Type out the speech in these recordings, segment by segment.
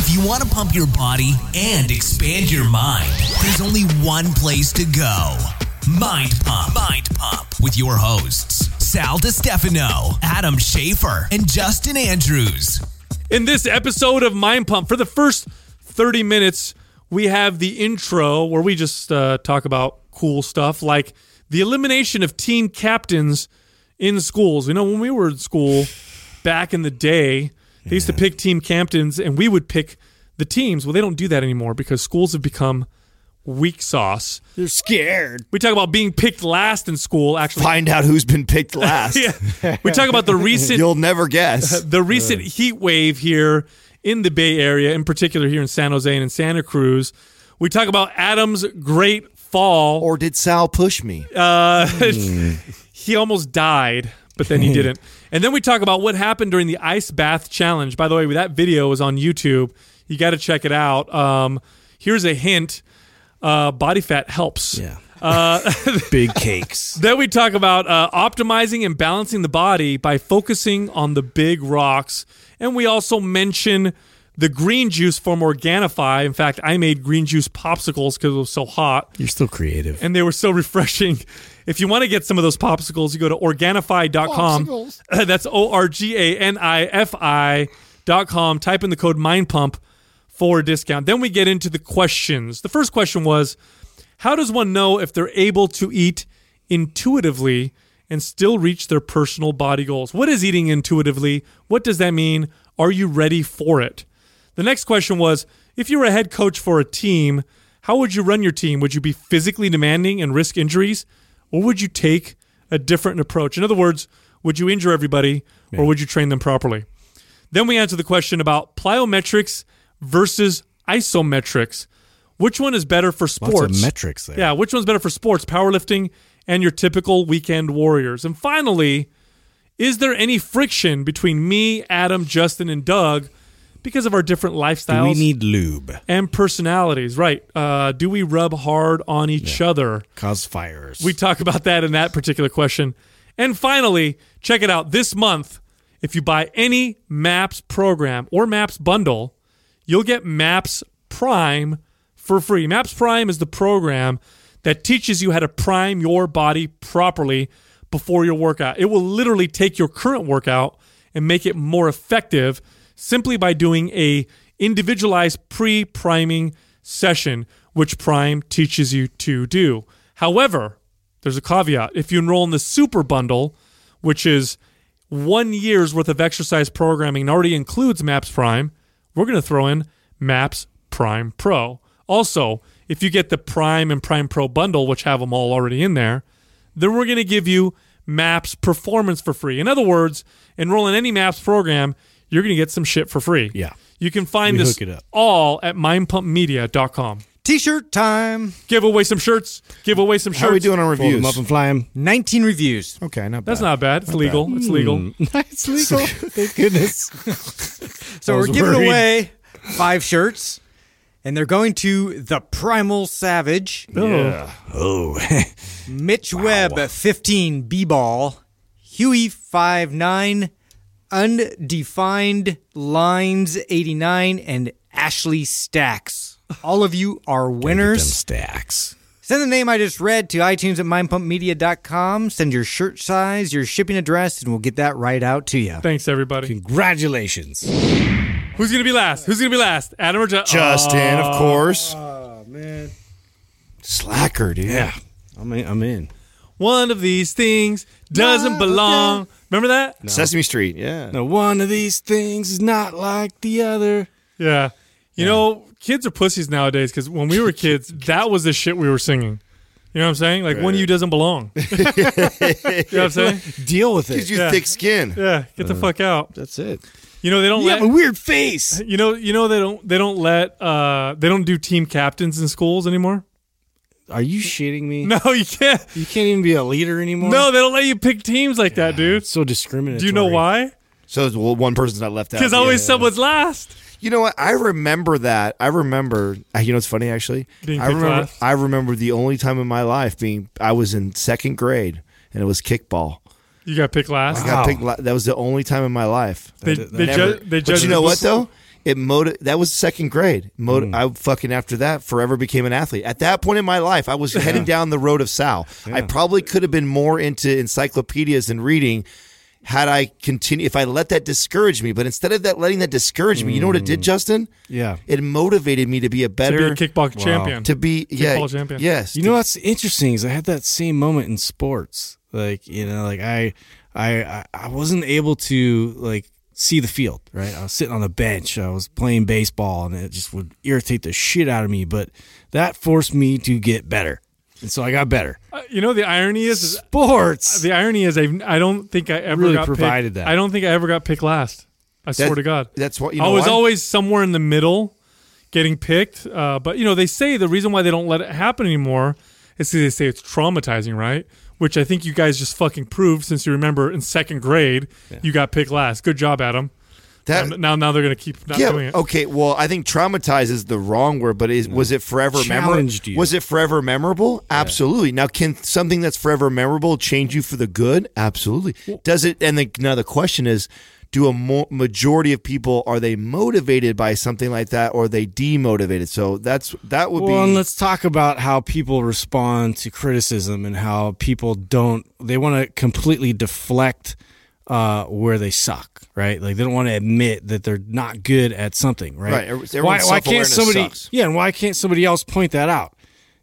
If you want to pump your body and expand your mind, there's only one place to go. Mind Pump. Mind Pump with your hosts, Sal DiStefano, Adam Schafer, and Justin Andrews. In this episode of Mind Pump, for the first 30 minutes, we have the intro where we just uh, talk about cool stuff like the elimination of team captains in schools. You know, when we were in school back in the day, they used to pick team captains and we would pick the teams. Well, they don't do that anymore because schools have become weak sauce. They're scared. We talk about being picked last in school. Actually, Find out who's been picked last. yeah. we talk about the recent You'll never guess. the recent heat wave here in the Bay Area, in particular here in San Jose and in Santa Cruz. We talk about Adam's great fall. Or did Sal push me? Uh, he almost died, but then he didn't. And then we talk about what happened during the ice bath challenge. By the way, that video is on YouTube. You got to check it out. Um, here's a hint: uh, body fat helps. Yeah. Uh, Big cakes. Then we talk about uh, optimizing and balancing the body by focusing on the big rocks. And we also mention the green juice from Organifi. In fact, I made green juice popsicles because it was so hot You're still creative. and they were so refreshing. If you want to get some of those popsicles, you go to Organifi.com. That's O R G A N I F I.com. Type in the code MINDPUMP for a discount. Then we get into the questions. The first question was How does one know if they're able to eat intuitively and still reach their personal body goals? What is eating intuitively? What does that mean? Are you ready for it? The next question was If you were a head coach for a team, how would you run your team? Would you be physically demanding and risk injuries? Or would you take a different approach? In other words, would you injure everybody or would you train them properly? Then we answer the question about plyometrics versus isometrics. Which one is better for sports? Lots of metrics there. Yeah, which one's better for sports, powerlifting, and your typical weekend warriors? And finally, is there any friction between me, Adam, Justin, and Doug because of our different Do lifestyles we need lube? and personalities? Right. Uh, do we rub hard on each other? Cause fires. We talk about that in that particular question. And finally, check it out. This month, if you buy any MAPS program or MAPS bundle, you'll get MAPS Prime for free. MAPS Prime is the program that teaches you how to prime your body properly before your workout. It will literally take your current workout and make it more effective simply by doing a individualized pre-priming session which Prime teaches you to do. However, there's a caveat. If you enroll in the super bundle, which is one year's worth of exercise programming and already includes MAPS Prime, we're going to throw in MAPS Prime Pro. Also, if you get the Prime and Prime Pro bundle, which have them all already in there, then we're going to give you MAPS Performance for free. In other words, enroll in any MAPS program, you're going to get some shit for free. Yeah. You can find We this hook it up. all at mindpumpmedia.com. T-shirt time. Give away some shirts. Give away some shirts. How are we doing on Fold reviews? them up and fly 'em. 19 reviews. okay, not bad. That's not bad. It's legal. It's legal. Hmm. it's legal. Thank goodness. So we're was giving worried. away five shirts, and they're going to the Primal Savage, oh. Yeah. Oh. Mitch Webb, 15 B-ball, Huey 59, Undefined Lines 89, and Ashley Stacks. All of you are winners. stacks. Send the name I just read to iTunes at mindpumpmedia.com. Send your shirt size, your shipping address, and we'll get that right out to you. Thanks, everybody. Congratulations. Who's going to be last? Who's going to be last? Adam or Ju- Justin, of ah, course. Oh, man. Slacker, dude. Yeah. I'm in. I'm in. One of these things doesn't belong. Remember that? Sesame Street. Yeah. No, one of these things is not like the other. Yeah. You know, kids are pussies nowadays because when we were kids, that was the shit we were singing. You know what I'm saying? Like, one of you doesn't belong. you know what I'm saying? Deal with it. Because you Yeah. thick skin. Yeah, get the fuck out. That's it. You know they don't You let have a weird face. you know you know they don't they don't let uh they don't do team captains in schools anymore. Are you shitting me? No, you can't. You can't even be a leader anymore. No, they don't let you pick teams like that, dude. It's so discriminatory. Do you know why? So well, one person's not left out. Because Yeah. always someone's last. You know what? I remember that. I remember. uh, You know, it's funny actually. Being I picked remember. last? I remember the only time in my life being. I was in second grade, and it was kickball. You got picked last. I got Wow. picked. la- That was the only time in my life. They That- they, Never- ju- they but you know what though? It motiv- that was second grade. Moti- mm. I fucking after that forever became an athlete. At that point in my life, I was heading down the road of Sal. I probably could have been more into encyclopedias and reading had I continue if I let that discourage me. But instead of that letting that discourage me, you know what it did, mm. Justin? Yeah. It motivated me to be a To be better a kickbox champion. to be yeah Kickball champion. Yes. You know what's interesting is I had that same moment in sports. Like you know, like I, I, I- I wasn't able to like see the field. Right, I was sitting on the bench. I was playing baseball, and it just would irritate the shit out of me. But that forced me to get better, and so I got better. Uh, you know the irony is, Sports. the irony is I, I don't think I ever Really got provided picked, that. I don't think I ever got picked last. I swear to God. That's what you I was why? always somewhere in the middle, getting picked. Uh, but you know, they say the reason why they don't let it happen anymore is because they say it's traumatizing, right? Which I think you guys just fucking proved since you remember in second grade you got picked last. Good job, Adam. that. And now, now they're gonna keep not yeah. doing it. Okay. Well, I think traumatized is the wrong word, but is, was it forever memorable? Challenged. Was it forever memorable? Absolutely. Now, can something that's forever memorable change you for the good? Absolutely. Does it? And the, now the question is. Do a mo- majority of people are they motivated by something like that, or are they demotivated? So that's that would be. Well, and let's talk about how people respond to criticism and how people don't. They want to completely deflect uh, where they suck, right? Like they don't want to admit that they're not good at something, right? Right, Why, why can't somebody? sucks. Yeah, and why can't somebody else point that out?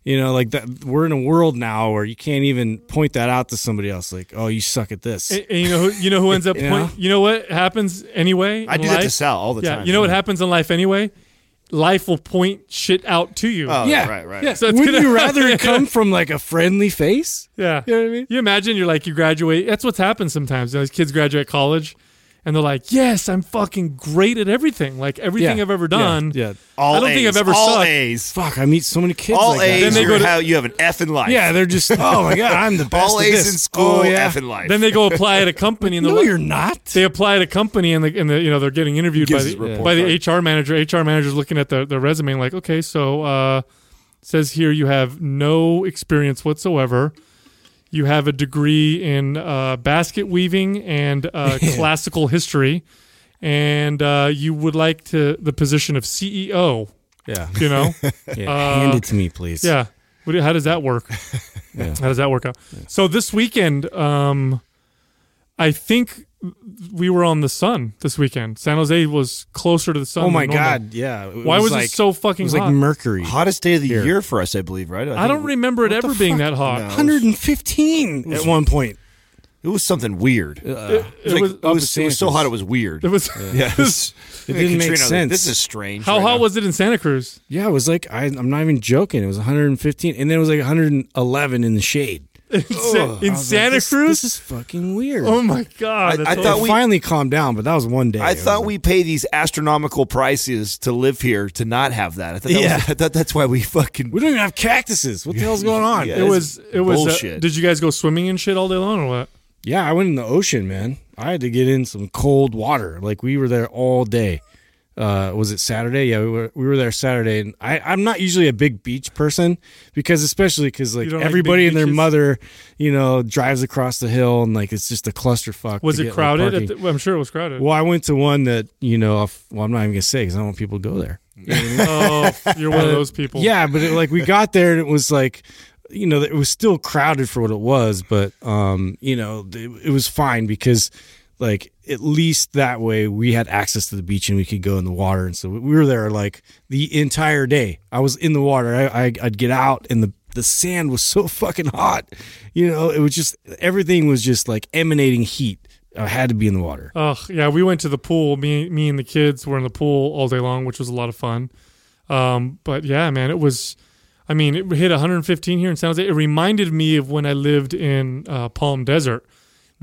You know, like that. We're in a world now where you can't even point that out to somebody else. Like, oh, you suck at this. And, and you know who you know who ends up You point, know? you know what happens anyway? I in do that to life? Sal all the yeah, time. you know what happens in life anyway? Life will point shit out to you. Oh, yeah, right, right. Yeah. So it's Wouldn't gonna- you rather it come from like a friendly face? Yeah. You know what I mean? You imagine you're like, you graduate. That's what's happened sometimes. Those kids graduate college and they're like, yes, I'm fucking great at everything. Like everything Yeah. I've ever done. Yeah. yeah. All I don't think I've ever all sucked. A's. Fuck, I meet so many kids All like. A's. Then they go to- how you have an F in life. Yeah, they're just oh my god, I'm the best. all at A's this. in school, Oh, yeah. F in life. Then they go apply at a company and they're No, like, you're not. they apply at a company and the, and the you know they're getting interviewed by the, report by the HR manager. HR manager's looking at the, the resume and like, okay, so uh, says here you have no experience whatsoever. You have a degree in uh, basket weaving and uh, classical history, and uh, you would like to the position of CEO. Yeah, You know, yeah. Uh, Hand it to me, please. yeah. What do- How does that work? Yeah. How does that work out? So this weekend, um, I think we were on the sun this weekend. San Jose was closer to the sun. Oh my than god, yeah. It Why was, like, it so fucking It fucking was hot? like mercury. hottest day of the Here. year for us, I believe. Right? I don't remember it ever being that hot. No. 115 at one point. It was something weird. Uh, it, It was, like- was, it was, it was so hot it was weird. it was yeah, it, was, It didn't make Katrina, like, sense. This is strange. how right hot now. was it in Santa Cruz? Yeah, it was like I, I'm not even joking. It was 115, and then it was like 111 in the shade. In, Sa- in was like, Santa this- Cruz? This is fucking weird. oh my god! I- I thought we- finally calmed down, but that was one day. I thought was we pay these astronomical prices to live here to not have that. I thought, that Yeah. was, I thought that's why we fucking. we don't even have cactuses. What the hell's going on? Yeah. it was it was. Uh, bullshit. did you guys go swimming and shit all day long or what? Yeah, I went in the ocean, man. I had to get in some cold water. Like we were there all day. Uh, was it Saturday? Yeah, we were we were there Saturday, and I I'm not usually a big beach person because especially because like don't like everybody and their beaches? mother, you know, drives across the hill and like it's just a clusterfuck. Was it get, crowded? the, well, I'm sure it was crowded. well, I went to one that you know. Off, well, I'm not even gonna say because I don't want people to go there. oh, you're one of those people. Yeah, but it, like we got there and it was like, you know, it was still crowded for what it was, but um, you know, it, it was fine because like at least that way we had access to the beach and we could go in the water, and so we were there like the entire day. I was in the water. I, I I'd get out and the the sand was so fucking hot. You know, it was just everything was just like emanating heat. I had to be in the water. Ugh, yeah, we went to the pool. Me, me and the kids were in the pool all day long, which was a lot of fun. Um, but yeah, man, it was. I mean, it hit 115 here in San Jose. It reminded me of when I lived in uh, Palm Desert.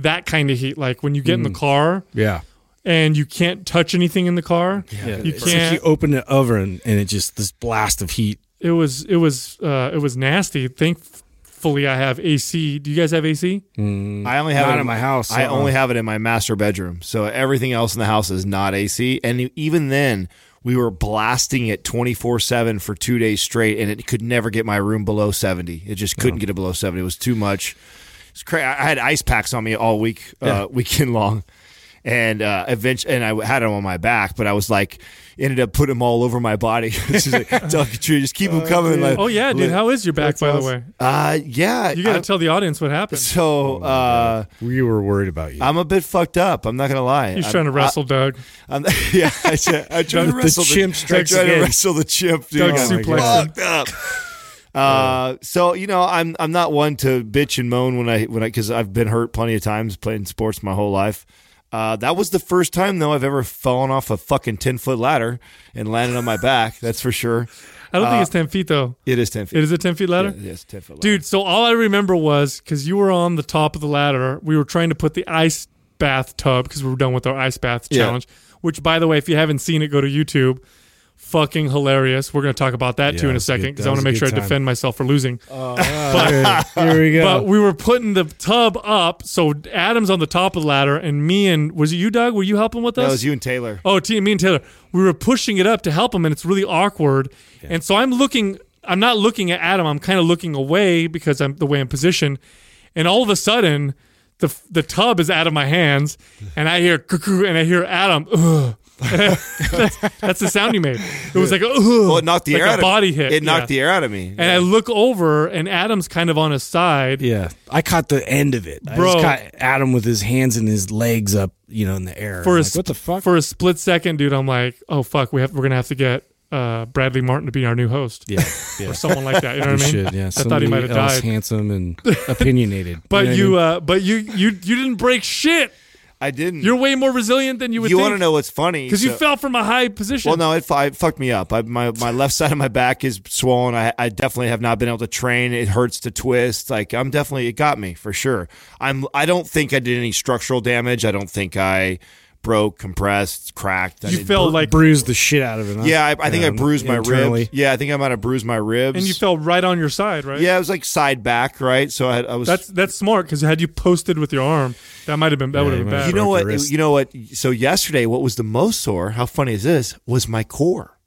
That kind of heat, like when you get in the mm. car Yeah. and you can't touch anything in the car. Yeah, You it's can't- you open the oven and it just this blast of heat. It was it was uh, it was nasty. Thankfully, I have AC. Do you guys have AC? Mm. I only have Not it in my house, I uh-uh. only uh. have it in my master bedroom. So everything else in the house is not AC. And even then, we were blasting it 24 7 for two days straight, and it could never get my room below 70. It just couldn't get it below 70. It was too much. It's crazy. I had ice packs on me all week, uh, weekend long. and uh, eventually, and I had them on my back, but I was like, ended up putting them all over my body. It's just like, "Duck, tree, just keep them coming. Like, Oh yeah, dude. How is your back, by the way? uh, yeah, You got to tell the audience what happened. So, uh, We were worried about you. I'm a bit fucked up. I'm not gonna lie. He's I'm- trying to wrestle Doug. I'm, yeah, I, try- I try to The wrestle chimp I strikes try to wrestle the chimp. Dude. Doug I'm suplexing. fucked up. Uh, so you know, I'm I'm not one to bitch and moan when I when I because I've been hurt plenty of times playing sports my whole life. Uh, that was the first time though I've ever fallen off a fucking ten foot ladder and landed on my back. That's for sure. I don't Uh, think it's ten feet though. It is ten feet. It is a ten feet ladder. Yeah, yes, ten foot. ladder. Dude, so all I remember was because you were on the top of the ladder, we were trying to put the ice bath tub because we were done with our ice bath Yeah. challenge. Which, by the way, if you haven't seen it, go to YouTube. Fucking hilarious. We're going to talk about that Yeah, too in a second because I want to make sure I defend myself for losing. Oh, Here we go. But we were putting the tub up, so Adam's on the top of the ladder, and me and was it you, Doug? Were you helping with us? that was you and Taylor. Oh, T- me and Taylor. We were pushing it up to help him, and it's really awkward. And so I'm looking. I'm not looking at Adam. I'm kind of looking away because I'm the way I'm positioned. And all of a sudden, the the tub is out of my hands, and I hear cuckoo, and I hear Adam. Ugh. That's, that's the sound he made. It was like, Ugh, Well, it knocked the like air a out of body hit. It knocked yeah. the air out of me. And I look over, and Adam's kind of on his side. yeah, I caught the end of it. I Bro. just caught Adam with his hands and his legs up, you know, in the air. for I'm a like, sp- what the fuck? For a split second, dude, I'm like, oh fuck, we have we're gonna have to get uh, Bradley Martin to be our new host. yeah, yeah. or someone like that. You know what I mean? should, yeah. I thought he Somebody might have died. handsome and opinionated. But know what I you, mean? uh, but you, you, you didn't break shit. I didn't. You're way more resilient than you would think. you want to know what's funny? because you fell from a high position. Well, no, it, it fucked me up. I, my my left side of my back is swollen. I, I definitely have not been able to train. It hurts to twist. Like I'm definitely it got me for sure. I'm. I don't think I did any structural damage. I don't think I broke, compressed, cracked. I you did- fell like, bruised the shit out of it. Huh? Yeah, I, I think I Um, bruised my internally. ribs. Yeah, I think I might have bruised my ribs. and you fell right on your side, right? Yeah, it was like side back, right? So I, I was. That's that's smart because had you posted with your arm, that might have been that Yeah, would have been might bad. you know what? You know what? So yesterday, what was the most sore? How funny is this? Was my core.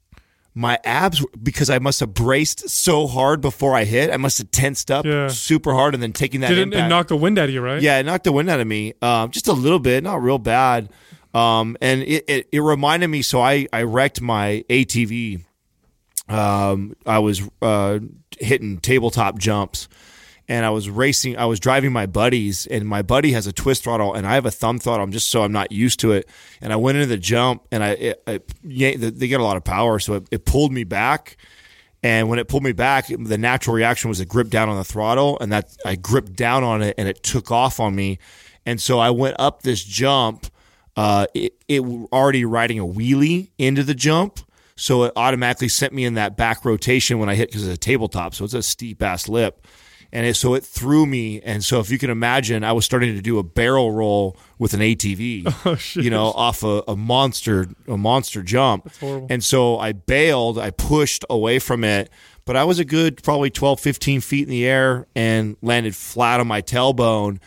My abs, because I must have braced so hard before I hit. I must have tensed up Yeah. super hard and then taking that Did it, impact. it knock the wind out of you, right? Yeah, it knocked the wind out of me. Um, just a little bit, not real bad. Um, and it, it, it reminded me. So I, I wrecked my ATV. Um, I was uh, hitting tabletop jumps, and I was racing. I was driving my buddies, and my buddy has a twist throttle, and I have a thumb throttle. I'm just so I'm not used to it. And I went into the jump, and I, it, it, they get a lot of power, so it, it pulled me back. And when it pulled me back, the natural reaction was to grip down on the throttle, and that I gripped down on it, and it took off on me. And so I went up this jump. Uh, it, it already riding a wheelie into the jump, so it automatically sent me in that back rotation when I hit because it's a tabletop, so it's a steep ass lip. And it, so it threw me, and so if you can imagine, I was starting to do a barrel roll with an ATV, you know, off a, a monster, a monster jump. And so I bailed, I pushed away from it, but I was a good probably 12, 15 feet in the air and landed flat on my tailbone.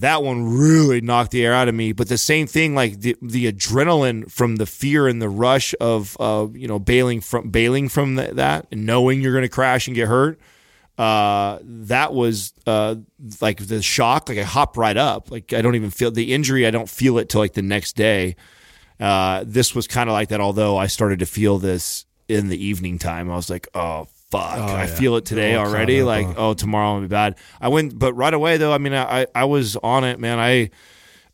That one really knocked the air out of me. But the same thing, like the, the adrenaline from the fear and the rush of, uh, you know, bailing from bailing from th- that and knowing you're going to crash and get hurt. Uh, that was uh, like the shock. Like I hopped right up. Like I don't even feel the injury. I don't feel it till like the next day. Uh, this was kind of like that. Although I started to feel this in the evening time, I was like, "Oh fuck, I yeah. feel it today already." up, Like, huh? oh, tomorrow will be bad. I went, but right away though. I mean, I I was on it, man. I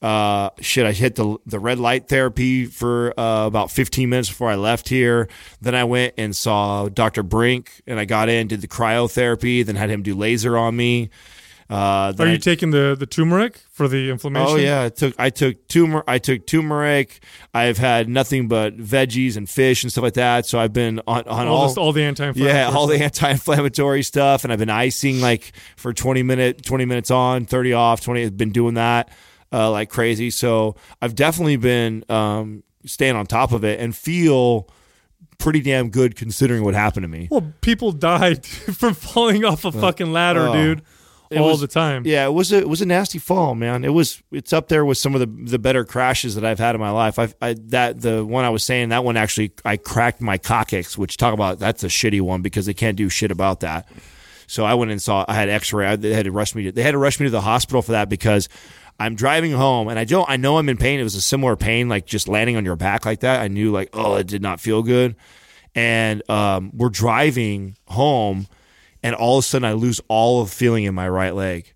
uh shit i hit the the red light therapy for uh, about 15 minutes before i left here then i went and saw dr brink and i got in did the cryotherapy then had him do laser on me uh Are I- you taking the the turmeric for the inflammation? Oh yeah, I took I took tumor I took turmeric. I've had nothing but veggies and fish and stuff like that. So I've been on on all, all, this, all the anti-inflammatory. yeah all the anti-inflammatory stuff, and I've been icing like for twenty minute twenty minutes on, thirty off, twenty. I've been doing that uh, like crazy. So I've definitely been um, staying on top of it and feel pretty damn good considering what happened to me. Well, people died from falling off a fucking ladder, oh. dude, It all was- the time. Yeah, it was a it was a nasty fall, man. It was it's up there with some of the the better crashes that I've had in my life. I've I, that the one I was saying that one actually I cracked my coccyx, which talk about that's a shitty one because they can't do shit about that. So I went and saw I had X ray. They had to rush me. To, they had to rush me to the hospital for that because I'm driving home, and I don't. I know I'm in pain. It was a similar pain, like just landing on your back like that. I knew, like, oh, it did not feel good. And um, we're driving home, and all of a sudden, I lose all of feeling in my right leg,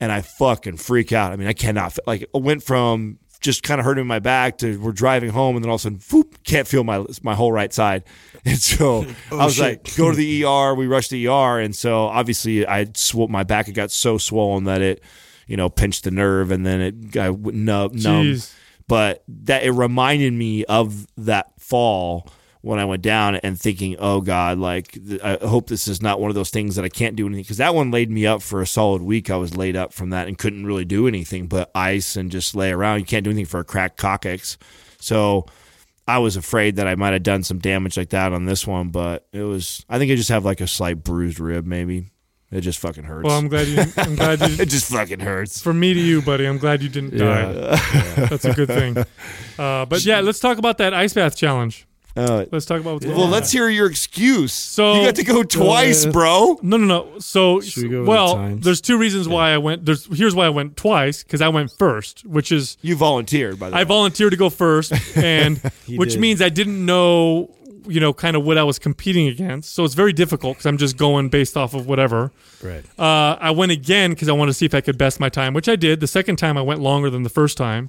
and I fucking freak out. I mean, I cannot like. It went from just kind of hurting my back to we're driving home, and then all of a sudden, whoop, can't feel my my whole right side. And so I was like, go to the ER. We rushed the ER, and so obviously I sw- my back had got so swollen that it, you know, pinched the nerve, and then it got numb. numb. But that it reminded me of that fall when I went down and thinking, oh God, like I hope this is not one of those things that I can't do anything because that one laid me up for a solid week. I was laid up from that and couldn't really do anything but ice and just lay around. You can't do anything for a cracked coccyx, so. I was afraid that I might have done some damage like that on this one, but it was. I think I just have like a slight bruised rib, maybe. It just fucking hurts. Well, I'm glad you. I'm glad you. it just fucking hurts. From me to you, buddy. I'm glad you didn't die. That's a good thing. Uh, but yeah, let's talk about that ice bath challenge. Uh, Let's talk about what's going well, on. let's hear your excuse. So- you got to go twice, Uh, bro. No, no, no. So, we go over the well, there's two reasons why I went. There's here's why I went twice because I went first, which is You volunteered, by the I way. I volunteered to go first, and which did. means I didn't know, you know, kind of what I was competing against. So it's very difficult because I'm just going based off of whatever. Right. Uh, I went again because I wanted to see if I could best my time, which I did. The second time I went longer than the first time.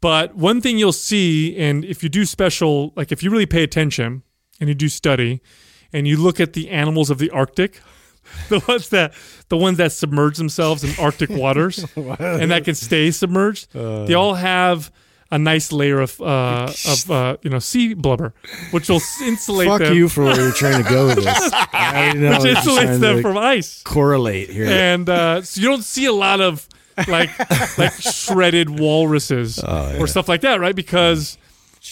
But one thing you'll see, and if you do special, like if you really pay attention and you do study, and you look at the animals of the Arctic, the ones that the ones that submerge themselves in Arctic waters and that can stay submerged, they all have a nice layer of uh, of uh, you know sea blubber, which will insulate Fuck them, you for where you're trying to go with this. I which insulates them from ice correlate here. and uh, so you don't see a lot of like like shredded walruses or stuff like that, right? Because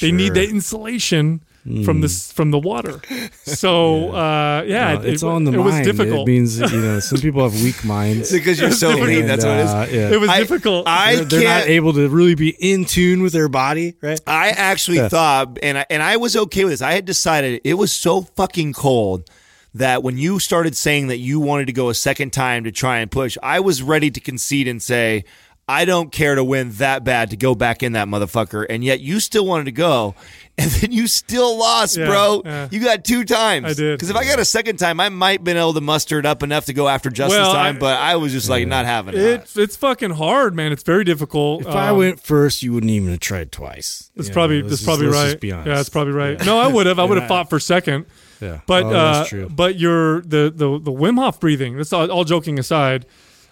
they need the Sure. that insulation from this from the water. So uh, yeah, No, it, it's it, on the it mind. was difficult. It means you know some people have weak minds. because you're so difficult. lean. That's what it is. Uh, yeah. it was I- difficult. I they're, they're not can't. able to really be in tune with their body, right? I actually thought, and I, and I was okay with this. I had decided it was so fucking cold that when you started saying that you wanted to go a second time to try and push, I was ready to concede and say, I don't care to win that bad to go back in that motherfucker. And yet you still wanted to go. And then you still lost, Yeah, bro. yeah. You got two times. I did. Because if I got a second time, I might have been able to muster it up enough to go after Justin's Well, time, I- but I was just like not having it. it's it's fucking hard, man. It's very difficult. If I Um, went first, you wouldn't even have tried twice. That's You know, probably that's just- probably let's right. just be honest. Yeah, that's probably right. No, I would have. I would have fought for second. Yeah, But Oh, that's uh, true. but your the the the Wim Hof breathing. That's all, all joking aside.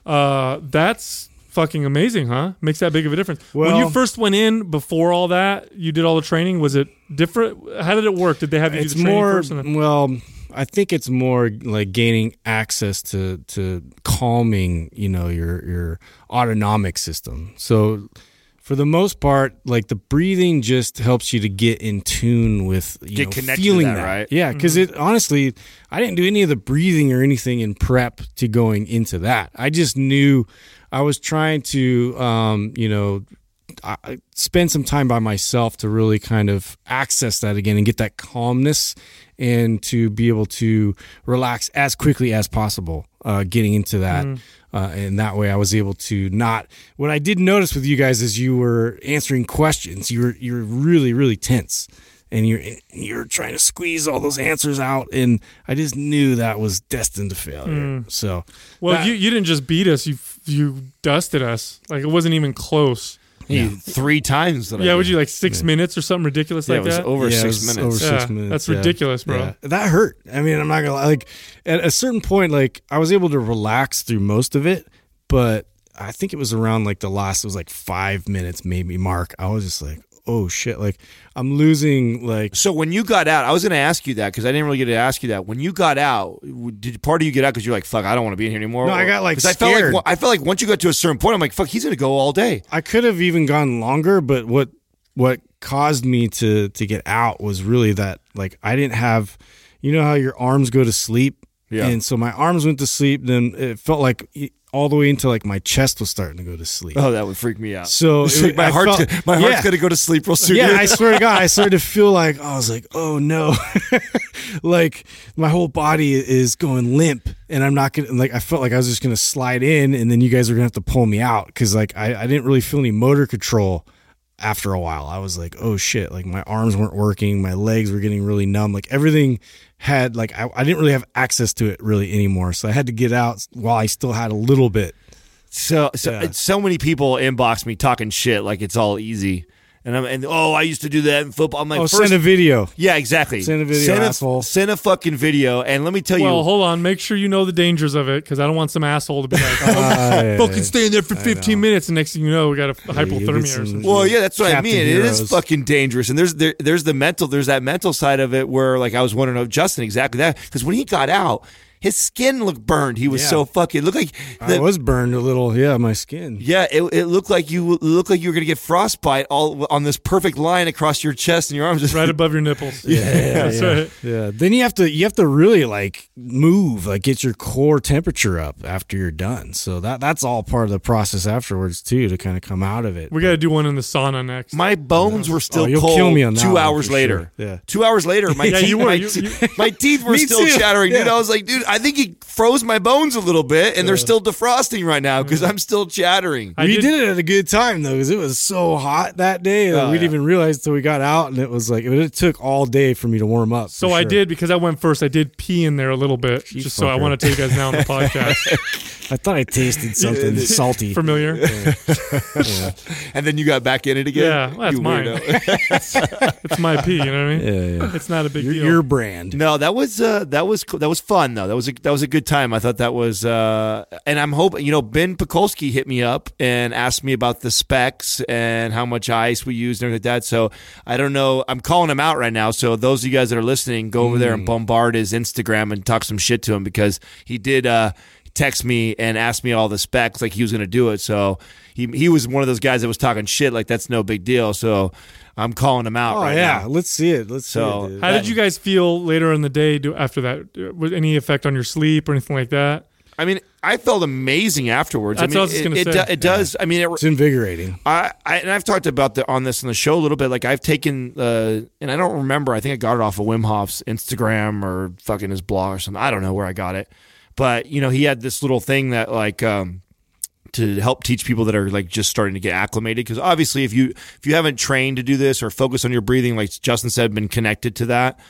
Uh, that's fucking amazing, huh? Makes that big of a difference. when you first went in, before all that, you did all the training. Was it different? How did it work? Did they have you it's do the more first? Then, well i think it's more like gaining access to to calming you know your your autonomic system so for the most part like the breathing just helps you to get in tune with you Get know, connected feeling that, right? yeah because it honestly i didn't do any of the breathing or anything in prep to going into that i just knew i was trying to um you know I spend some time by myself to really kind of access that again and get that calmness and to be able to relax as quickly as possible uh, getting into that. Uh, and that way I was able to not, what I did notice with you guys is you were answering questions. You were, you were really, really tense and you're, you're trying to squeeze all those answers out. And I just knew that was destined to failure. So, well, that- you you didn't just beat us. You you dusted us. Like it wasn't even close. You- Three times that Yeah, did. would you like six minutes or something ridiculous Yeah, like it was that? over Yeah, it six was minutes. Over Yeah, six minutes. that's yeah. ridiculous, bro. Yeah. That hurt. I mean, I'm not gonna lie. Like at a certain point, like I was able to relax through most of it, but I think it was around like the last. It was like five minutes, maybe. Mark, I was just like, oh shit! Like I'm losing. Like So when you got out, I was going to ask you that because I didn't really get to ask you that. When you got out, did part of you get out because you're like, "Fuck, I don't want to be in here anymore"? No, I Or- got, like, 'cause I felt like scared. I felt like once you got to a certain point, I'm like, "Fuck, he's going to go all day." I could have even gone longer, but what what caused me to to get out was really that like I didn't have. You know how your arms go to sleep. Yeah. And so my arms went to sleep. Then it felt like all the way into like my chest was starting to go to sleep. Oh, that would freak me out. So it- like my I heart's felt- gonna, my heart's yeah. gonna go to sleep real soon. Yeah. I swear to God, I started to feel like I was like, oh no, like my whole body is going limp, and I'm not gonna like. I felt like I was just gonna slide in, and then you guys were gonna have to pull me out because like I, I didn't really feel any motor control after a while. I was like, oh shit, like my arms weren't working, my legs were getting really numb, like everything had like I, I didn't really have access to it really anymore, so I had to get out while I still had a little bit. So so Yeah. so many people inbox me talking shit like it's all easy, and I'm and oh I used to do that in football. I'm like oh, first, send a video. yeah exactly Send a video, send asshole. send a fucking video and let me tell Well, you Well, hold on. Make sure you know the dangers of it because I don't want some asshole to be like, oh, Uh, fucking stay in there for 15 minutes. And next thing you know, we got a you get hypothermia or something. Well, yeah, that's what I Captain mean. It is fucking dangerous, and there's there, there's the mental, there's that mental side of it where like I was wondering of Justin exactly that because when he got out, his skin looked burned. He was Yeah. so fucking it looked like I was burned a little, yeah, my skin. yeah, it, it looked like you looked like you were gonna get frostbite all on this perfect line across your chest and your arms. Just right above your nipples. Yeah, That's yeah, right. yeah. Then you have to you have to really like move, like get your core temperature up after you're done. So that that's all part of the process afterwards too, to kind of come out of it. We got to do one in the sauna next. My bones were still Oh, you'll cold. kill me on that two hours later. sure. Yeah. two hours later, my Yeah, teeth, you were. my, You- you- my teeth were still too. chattering, dude. I was like, dude, I think he froze my bones a little bit, and they're still defrosting right now because I'm still chattering. I we did- did, it at a good time though, because it was so hot that day that Oh, we didn't yeah. even realize until we got out, and it was like it took all day for me to warm up. So for I did because I went first. I did pee in there a little bit, just so I want to tell you guys now on the podcast. I thought I tasted something salty. Familiar? And then you got back in it again. Yeah, well, that's You mine. weirdo. It's my pee. You know what I mean? yeah, yeah. It's not a big Your, deal. your brand. No, that was uh, that was cool. that was fun though. That was a, that was a good time. I thought that was, uh, and I'm hoping you know Ben Pakulski hit me up and asked me about the specs and how much ice we used and everything like that. So I don't know. I'm calling him out right now. So those of you guys that are listening, go over there and bombard his Instagram and talk some shit to him because he did. Uh, text me and ask me all the specs like he was going to do it so he he was one of those guys that was talking shit like that's no big deal so I'm calling him out Oh right yeah, now. let's see it. Let's So, see it. Dude. How did you guys feel later in the day do, after that? Was any effect on your sleep or anything like that? I mean, I felt amazing afterwards. That's I mean, what I was it, gonna it, say. do- it does. I mean, it, It's invigorating. I, I and I've talked about the, on this in the show a little bit. Like I've taken, uh, and I don't remember. I think I got it off of Wim Hof's Instagram or fucking his blog or something. I don't know where I got it, but you know, he had this little thing that like. um to help teach people that are like just starting to get acclimated because obviously if you if you haven't trained to do this or focus on your breathing like Justin said been connected to that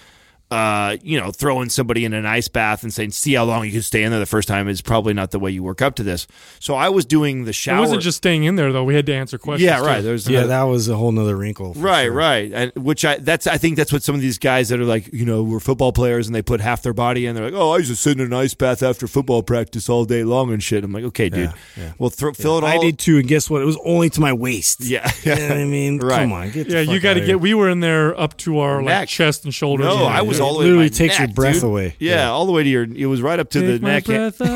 uh, you know, throwing somebody in an ice bath and saying, "See how long you can stay in there the first time" is probably not the way you work up to this. So I was doing the shower. It wasn't just staying in there though. We had to answer questions. yeah, too. right. There's Yeah, that was a whole nother wrinkle. right, sure. right. And which I that's I think that's what some of these guys that are like, you know, we're football players and they put half their body in. They're like, "Oh, I used to sit in an ice bath after football practice all day long and shit." I'm like, "Okay, dude. Well, throw, fill it all." I did too, and guess what? It was only to my waist. Yeah. You know what I mean? Right. Come on, get the Yeah, you got to get. We were in there up to our like chest and shoulders. No, Yeah, I was yeah. All the way. Literally to takes your breath dude. away. Yeah, Yeah. all the way to your. It was right up to Take the my neck. breath away.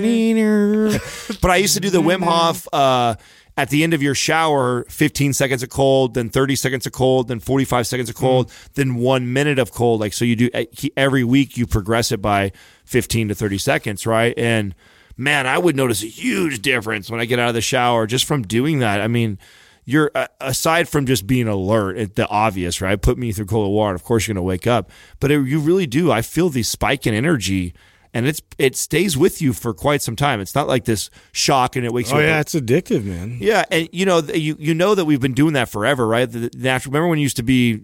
But I used to do the Wim Hof uh, at the end of your shower 15 seconds of cold, then 30 seconds of cold, then 45 seconds of cold, Mm. then one minute of cold. Like, so you do every week, you progress it by 15 to 30 seconds, right? And man, I would notice a huge difference when I get out of the shower just from doing that. I mean, you're uh, aside from just being alert, it, the obvious, right? Put me through cold water. Of course, you're going to wake up, but it, you really do. I feel the spike in energy. And it's it stays with you for quite some time. It's not like this shock and it wakes Oh you up. yeah, it's addictive, man. Yeah, and you know, you you know that we've been doing that forever, right? The, the natural. Remember when you used to be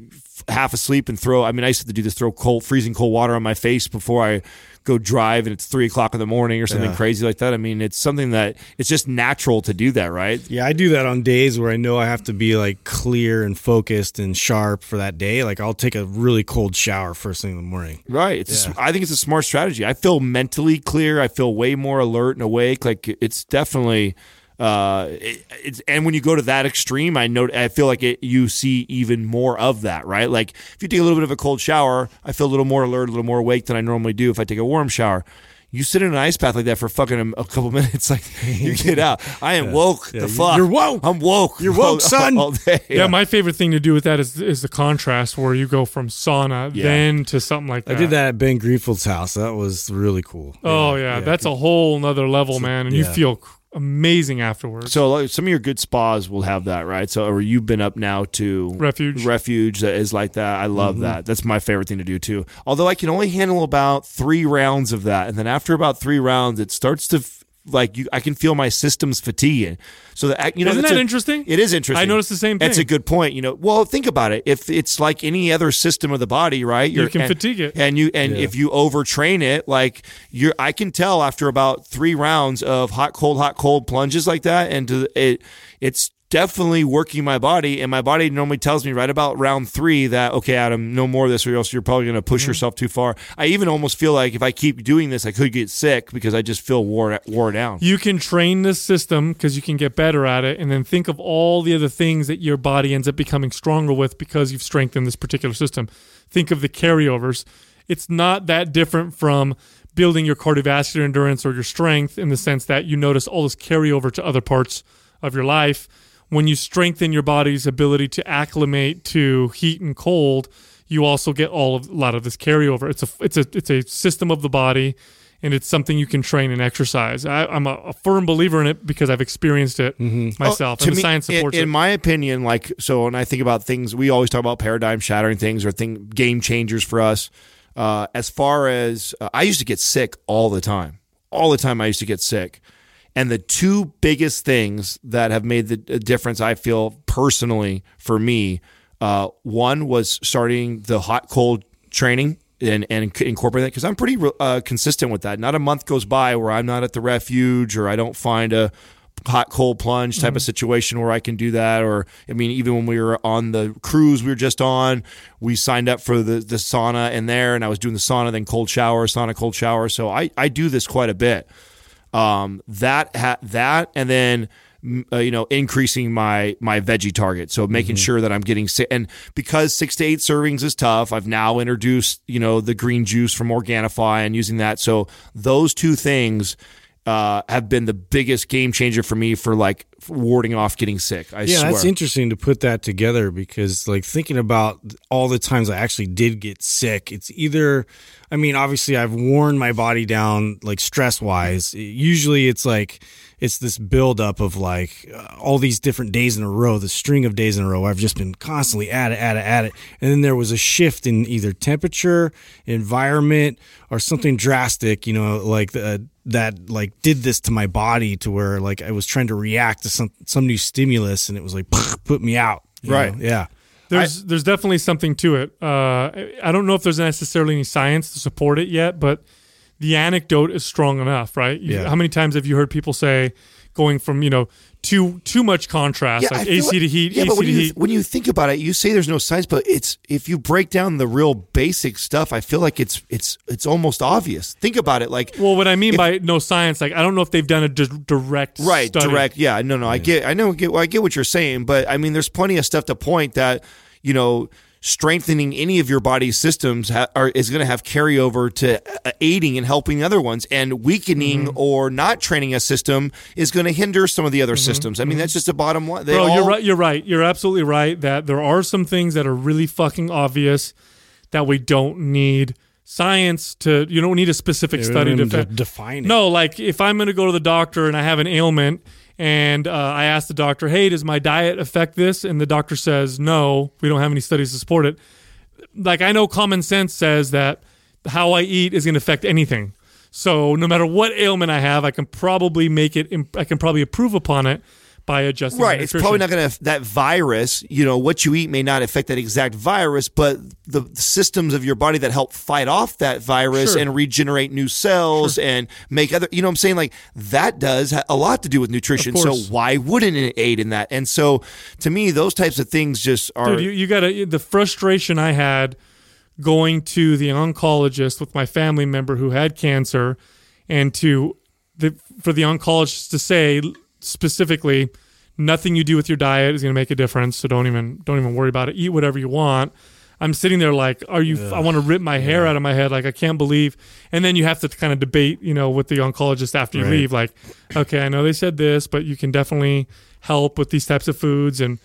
half asleep and throw? I mean, I used to do this: throw cold, freezing cold water on my face before I go drive, and it's three o'clock in the morning or something Yeah. crazy like that. I mean, it's something that it's just natural to do that, right? Yeah, I do that on days where I know I have to be like clear and focused and sharp for that day. Like I'll take a really cold shower first thing in the morning. Right. It's. I think it's a smart strategy. I feel mentally clear. I feel way more alert and awake. Like it's definitely. Uh, it, it's and when you go to that extreme, I know I feel like it, you see even more of that, right? Like if you take a little bit of a cold shower, I feel a little more alert, a little more awake than I normally do if I take a warm shower. You sit in an ice bath like that for fucking a, a couple minutes, like you get out. I am woke. Yeah, the fuck. you're woke. I'm woke. You're woke, all, son. All day. Yeah, my favorite thing to do with that is is the contrast where you go from sauna Yeah. then to something like that. I did that at Ben Greenfield's house. That was really cool. Oh yeah, that's a whole nother level, man, and you feel cr- amazing afterwards. So like, some of your good spas will have that, right? So, or you've been up now to Refuge. Refuge that is like that. I love mm-hmm. that. That's my favorite thing to do too. Although I can only handle about three rounds of that, and then after about three rounds, it starts to f- like you. I can feel my system's fatigue. So that you know, Isn't that a- interesting? It is interesting. I noticed the same thing. That's a good point. You know, well, think about it. If it's like any other system of the body, right? You can and, fatigue it. and you and if you overtrain it, like you're, I can tell after about three rounds of hot, cold, hot, cold plunges like that, and to, it, it's definitely working my body, and my body normally tells me right about round three that okay, Adam, no more of this, or else you're probably going to push mm-hmm. yourself too far. I even almost feel like if I keep doing this, I could get sick because I just feel wore wore down. You can train this system because you can get better at it, and then think of all the other things that your body ends up becoming stronger with because you've strengthened this particular system. Think of the carryovers. It's not that different from building your cardiovascular endurance or your strength in the sense that you notice all this carryover to other parts of your life. When you strengthen your body's ability to acclimate to heat and cold, you also get all of a lot of this carryover. It's a it's a it's a system of the body and it's something you can train and exercise. I, I'm a, a firm believer in it because I've experienced it myself, Oh, and to the me, science in- supports in, it. my opinion, like so, when I think about things, we always talk about paradigm shattering things or thing game changers for us. Uh, as far as uh, I used to get sick all the time, all the time I used to get sick, and the two biggest things that have made the difference, I feel personally for me, uh, one was starting the hot cold training and and inc- incorporate that because I'm pretty uh, consistent with that. Not a month goes by where I'm not at the refuge or I don't find a hot cold plunge type of situation where I can do that. Or I mean, even when we were on the cruise we were just on, we signed up for the the sauna in there, and I was doing the sauna, then cold shower, sauna, cold shower. So I I do this quite a bit. Um, that ha- that and then uh, you know increasing my my veggie target. So making sure that i'm getting si- and because six to eight servings is tough i've now introduced you know the green juice from organifi and using that. So those two things uh, have been the biggest game changer for me for like warding off getting sick i yeah, swear that's interesting to put that together because, like, thinking about all the times I actually did get sick, it's either, I mean, obviously I've worn my body down, like, stress wise. Usually it's like, it's this buildup of like uh, all these different days in a row, the string of days in a row. I've just been constantly at it, at it, at it. And then there was a shift in either temperature, environment, or something drastic, you know, like the, that like did this to my body to where like I was trying to react to some some new stimulus and it was like put me out. Right. know? Yeah. There's there's definitely something to it. Uh, I don't know if there's necessarily any science to support it yet, but the anecdote is strong enough, right? Yeah. How many times have you heard people say going from you know too too much contrast, I like AC like- to heat, Yeah, AC but to when you, heat? when you think about it, you say there's no science, but it's if you break down the real basic stuff, I feel like it's it's it's almost obvious. Think about it, like Well, what I mean by no science, like I don't know if they've done a di- direct right study. direct yeah no no i get i know get i get what you're saying but i mean there's plenty of stuff to point that you know strengthening any of your body's systems ha- are, is going to have carryover to uh, aiding and helping the other ones and weakening Mm-hmm. or not training a system is going to hinder some of the other systems i mean that's just a bottom line they Bro, all, you're right. You're right. You're absolutely right that there are some things that are really fucking obvious that we don't need science to. You don't need a specific study to. to define it. No, like if I'm going to go to the doctor and I have an ailment and uh, I asked the doctor, hey, does my diet affect this? And the doctor says, no, we don't have any studies to support it. Like I know common sense says that how I eat is going to affect anything. So no matter what ailment I have, I can probably make it, I can probably improve upon it by adjusting. Right, it's probably not going to that virus. You know what you eat may not affect that exact virus, but the systems of your body that help fight off that virus Sure. and regenerate new cells and make other. You know what I'm saying? Like that does a lot to do with nutrition. So why wouldn't it aid in that? And so to me, those types of things just are. Dude, you, you got to the frustration I had going to the oncologist with my family member who had cancer, and to the for the oncologist to say specifically, nothing you do with your diet is going to make a difference. So don't even don't even worry about it. Eat whatever you want. I'm sitting there like, are you? I want to rip my hair out of my head. Like I can't believe. And then you have to kind of debate, you know, with the oncologist after you Right. leave. Like, okay, I know they said this, but you can definitely help with these types of foods and.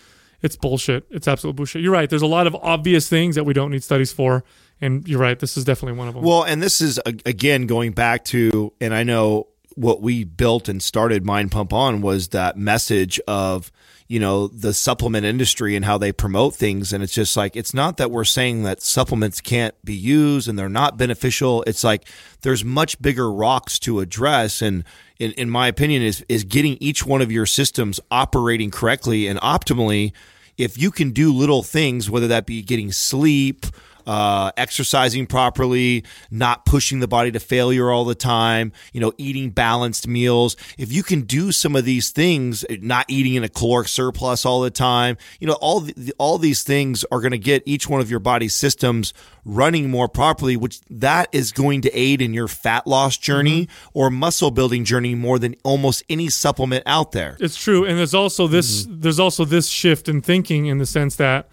It's bullshit. It's absolute bullshit. You're right. There's a lot of obvious things that we don't need studies for, and you're right. This is definitely one of them. Well, and this is again going back to, and I know what we built and started Mind Pump on was that message of, you know, the supplement industry and how they promote things. And it's just like, it's not that we're saying that supplements can't be used and they're not beneficial. It's like there's much bigger rocks to address. And in, in my opinion, is, is getting each one of your systems operating correctly and optimally. If you can do little things, whether that be getting sleep, uh, exercising properly, not pushing the body to failure all the time, you know, eating balanced meals. If you can do some of these things, not eating in a caloric surplus all the time, you know, all the, all these things are going to get each one of your body's systems running more properly, which that is going to aid in your fat loss journey or muscle building journey more than almost any supplement out there. It's true, and there's also this there's also this shift in thinking in the sense that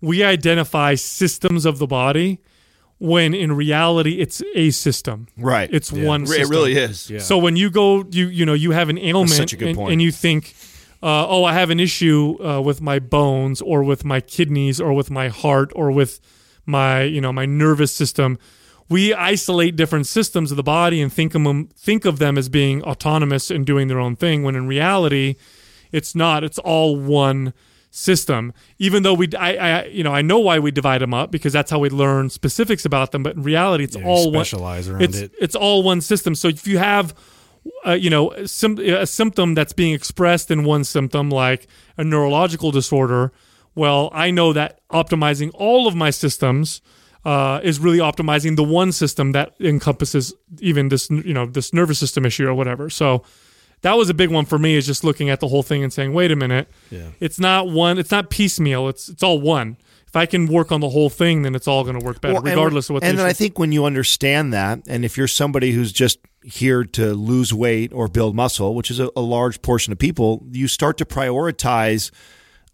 we identify systems of the body when in reality it's a system. Right. It's one. system. It really is. Yeah. So when you go, you you know, you have an ailment, such a good and, point. and you think, uh, oh, I have an issue uh, with my bones, or with my kidneys, or with my heart, or with my you know my nervous system. We isolate different systems of the body and think of them think of them as being autonomous and doing their own thing. When in reality, it's not. It's all one system. Even though we, I, I, you know, I know why we divide them up because that's how we learn specifics about them. But in reality, it's Yeah, all one. it's it. it's all one system. So if you have, uh, you know, sim- a symptom that's being expressed in one symptom, like a neurological disorder, well, I know that optimizing all of my systems. Uh, is really optimizing the one system that encompasses even this, you know, this nervous system issue or whatever. So, that was a big one for me is just looking at the whole thing and saying wait a minute Yeah. it's not one it's not piecemeal it's it's all one if i can work on the whole thing then it's all going to work better Well, and- regardless of what And then I think when you understand that, and if you're somebody who's just here to lose weight or build muscle, which is a, a large portion of people, you start to prioritize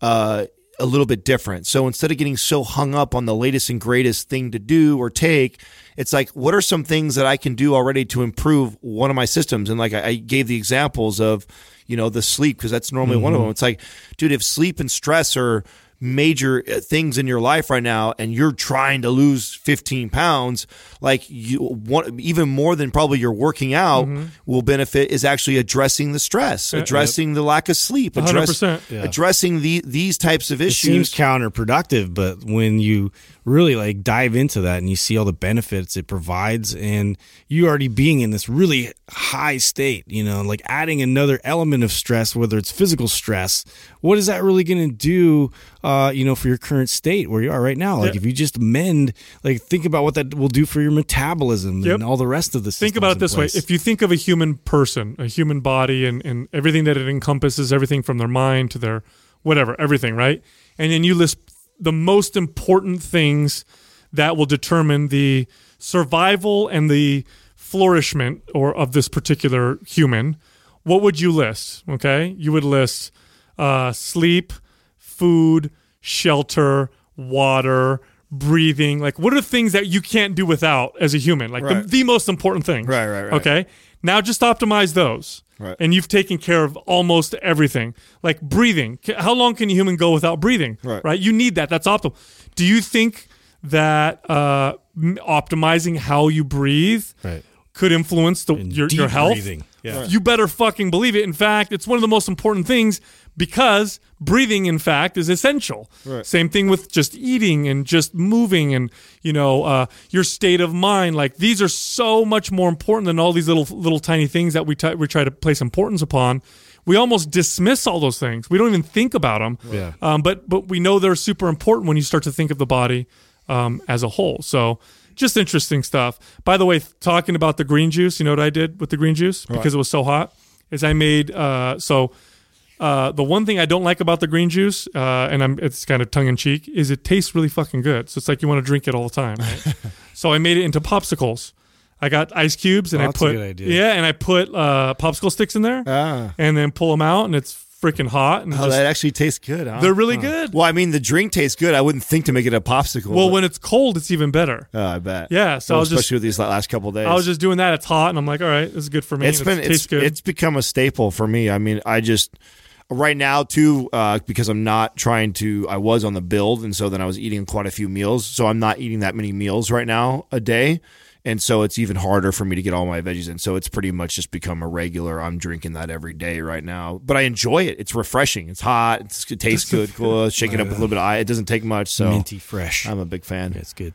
uh, a little bit different. So instead of getting so hung up on the latest and greatest thing to do or take, it's like, what are some things that I can do already to improve one of my systems? And like I, I gave the examples of, you know, the sleep because that's normally one of them. It's like, dude, if sleep and stress are major uh, things in your life right now and you're trying to lose 15 pounds like you want even more than probably your working out will benefit is actually addressing the stress addressing the lack of sleep address, Yeah. addressing the, these types of issues it issues seems counterproductive, but when you really like dive into that and you see all the benefits it provides, and you already being in this really high state, you know, like adding another element of stress, whether it's physical stress, what is that really going to do, uh, you know, for your current state where you are right now? Like Yeah. if you just mend, like think about what that will do for your metabolism Yep. and all the rest of the. think about it this way if you think of a human person a human body and, and everything that it encompasses everything from their mind to their whatever everything right and then you list the most important things that will determine the survival and the flourishment or of this particular human what would you list? Okay? You would list uh, sleep food shelter water breathing like what are the things that you can't do without as a human like the, Right. the most important things Right, right, right. okay now just optimize those Right. and you've taken care of almost everything like breathing how long can a human go without breathing Right. right? you need that that's optimal do you think that uh, optimizing how you breathe Right. Could influence the, your, deep your health breathing. Yeah. Right. you better fucking believe it in fact it's one of the most important things because breathing in fact is essential Right. same thing with just eating and just moving and you know uh, your state of mind like these are so much more important than all these little little tiny things that we, t- we try to place importance upon we almost dismiss all those things we don't even think about them Yeah. um, but but we know they're super important when you start to think of the body um, as a whole so just interesting stuff by the way talking about the green juice you know what i did with the green juice because it was so hot is i made uh, so uh, the one thing I don't like about the green juice, uh, and I'm, it's kind of tongue in cheek, is it tastes really fucking good. So it's like you want to drink it all the time. Right? so I made it into popsicles. I got ice cubes and Oh, I put good idea. yeah, and I put uh, popsicle sticks in there, Ah. and then pull them out, and it's freaking hot and Oh, just, that actually tastes good. Huh? they're really good. Well, I mean, the drink tastes good. I wouldn't think to make it a popsicle. Well, but- when it's cold, it's even better. oh, I bet. Yeah, so Well, I was just especially with these last couple days. I was just doing that. It's hot, and I'm like, all right, this is good for me. it's It been it's, good. it's become a staple for me. I mean, I just right now too uh, because I'm not trying to. I was on the build, and so then I was eating quite a few meals. So I'm not eating that many meals right now a day. And so it's even harder for me to get all my veggies in. So it's pretty much just become a regular. I'm drinking that every day right now. But I enjoy it. It's refreshing. It's hot. It's, it tastes good. Cool. Shake it up with a little bit of eye. It doesn't take much. So Minty fresh. I'm a big fan. It's good.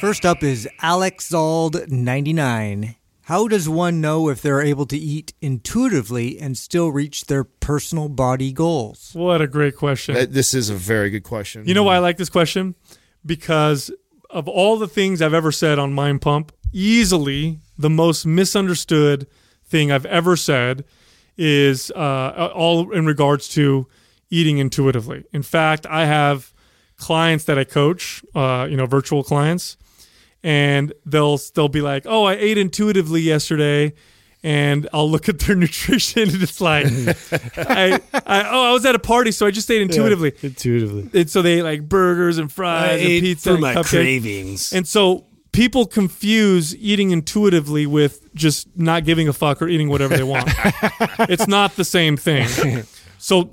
First up is Alex Zald 99. How does one know if they're able to eat intuitively and still reach their personal body goals? what a great question. This is a very good question. You know why I like this question? Because of all the things I've ever said on Mind Pump, easily the most misunderstood thing I've ever said is uh, all in regards to eating intuitively. In fact, I have clients that I coach, uh, you know, virtual clients, and they'll they'll be like, "Oh, I ate intuitively yesterday." And I'll look at their nutrition, and it's like, I, I, oh, I was at a party, so I just ate intuitively. Intuitively. And so they ate, like burgers and fries and pizza and my cupcakes. cravings. And so people confuse eating intuitively with just not giving a fuck or eating whatever they want. it's not the same thing. So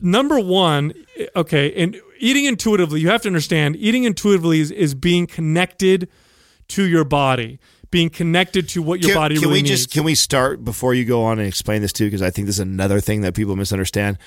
number one, okay, and eating intuitively, you have to understand eating intuitively is, is being connected to your body, being connected to what your can, body can really we needs. just can we start before you go on and explain this too? Because i think this is another thing that people misunderstand.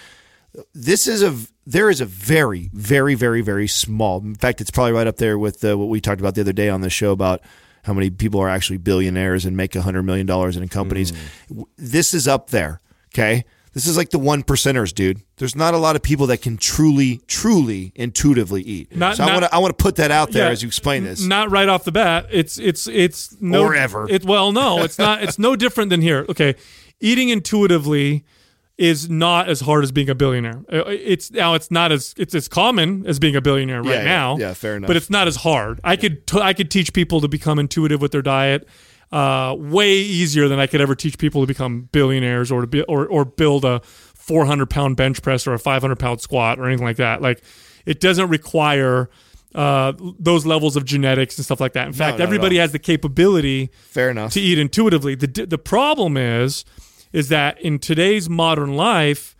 This is a there is a very very very very small in fact it's probably right up there with uh, what we talked about the other day on the show about how many people are actually billionaires and make a hundred million dollars in companies. W- this is up there okay this is like the one percenters dude there's not a lot of people that can truly truly intuitively eat Not- so i want to i want to put that out there Yeah, as you explain this Not right off the bat. It's it's it's no Or ever. It, well, no, it's not. It's no different than here. Okay, eating intuitively is not as hard as being a billionaire. Uh, It's now it's not as it's as common as being a billionaire right Yeah, yeah, now. yeah, fair enough. But it's not as hard. I could t- I could teach people to become intuitive with their diet. Uh, way easier than I could ever teach people to become billionaires or to be, or or build a 400 pound bench press or a 500 pound squat or anything like that. Like it doesn't require uh, those levels of genetics and stuff like that. In fact, everybody has the capability fair enough to eat intuitively. The the problem is is that in today's modern life,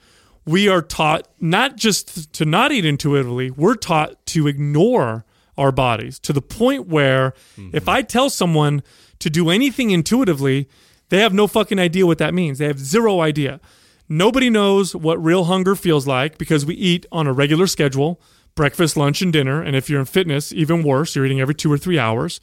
we are taught not just to not eat intuitively, we're taught to ignore our bodies to the point where if I tell someone to do anything intuitively, they have no fucking idea what that means. They have zero idea. Nobody knows what real hunger feels like because we eat on a regular schedule breakfast, lunch, and dinner. And if you're in fitness, even worse, you're eating every two or three hours.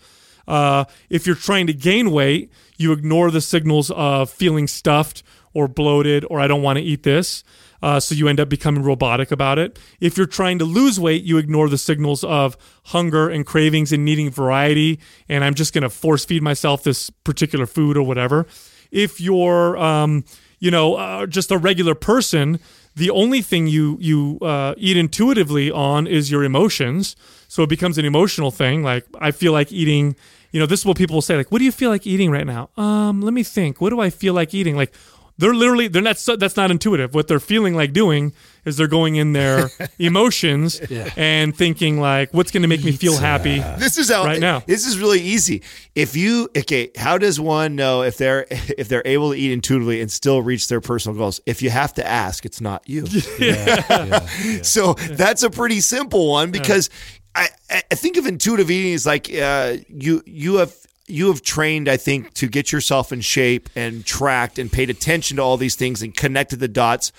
Uh, if you're trying to gain weight, you ignore the signals of feeling stuffed or bloated or I don't want to eat this. Uh, so you end up becoming robotic about it. If you're trying to lose weight, you ignore the signals of hunger and cravings and needing variety. And I'm just going to force feed myself this particular food or whatever. If you're, um, you know, uh, just a regular person, the only thing you you uh, eat intuitively on is your emotions. So it becomes an emotional thing. Like I feel like eating. You know, this is what people will say. Like, what do you feel like eating right now? Um, let me think. What do I feel like eating? Like, they're literally they're not. so- That's not intuitive. What they're feeling like doing is they're going in their emotions and thinking like, what's going to make me feel happy? This is how Right now. This is really easy. If you okay, how does one know if they're if they're able to eat intuitively and still reach their personal goals? If you have to ask, it's not you. So that's a pretty simple one because I, I think of intuitive eating as like uh, you you have you have trained I think to get yourself in shape and tracked and paid attention to all these things and connected the dots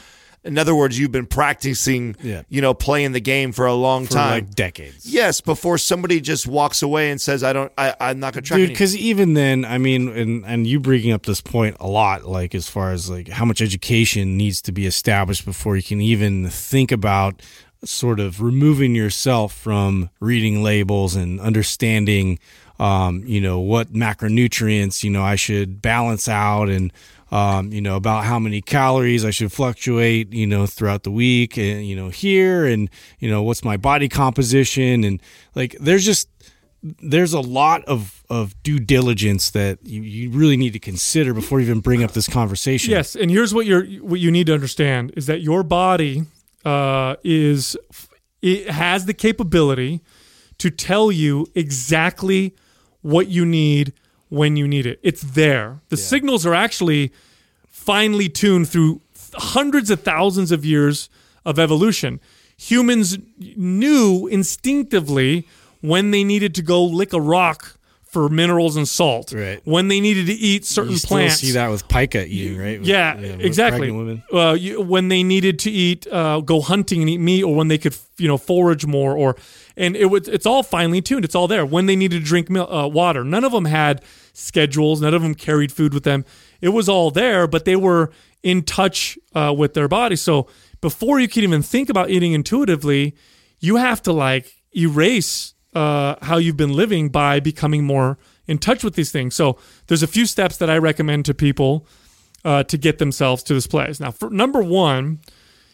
In other words, you've been practicing, Yeah. you know, playing the game for a long for time. like decades. yes, before somebody just walks away and says, "I don't, I, I'm not going to track." dude because even then i mean and and you bringing up this point a lot like as far as like how much education needs to be established before you can even think about sort of removing yourself from reading labels and understanding um, you know what macronutrients you know i should balance out and um, you know about how many calories i should fluctuate you know throughout the week and you know here and you know what's my body composition and like there's just there's a lot of, of due diligence that you, you really need to consider before you even bring up this conversation. Yes, and here's what you're what you need to understand is that your body uh, is it has the capability to tell you exactly what you need when you need it. It's there. The signals are actually finely tuned through hundreds of thousands of years of evolution. Humans knew instinctively when they needed to go lick a rock for minerals and salt. Right. When they needed to eat certain plants. you still plants. see that with pica eating, right? With- Yeah, with exactly. Uh, you, when they needed to eat, uh, go hunting and eat meat, or when they could, you know, forage more, or and it was it's all finely tuned. It's all there. When they needed to drink mil- uh, water, none of them had schedules. None of them carried food with them. It was all there, but they were in touch uh, with their body. So before you can even think about eating intuitively, you have to like erase uh, how you've been living by becoming more in touch with these things. So there's a few steps that I recommend to people uh, to get themselves to this place. Now, for number one,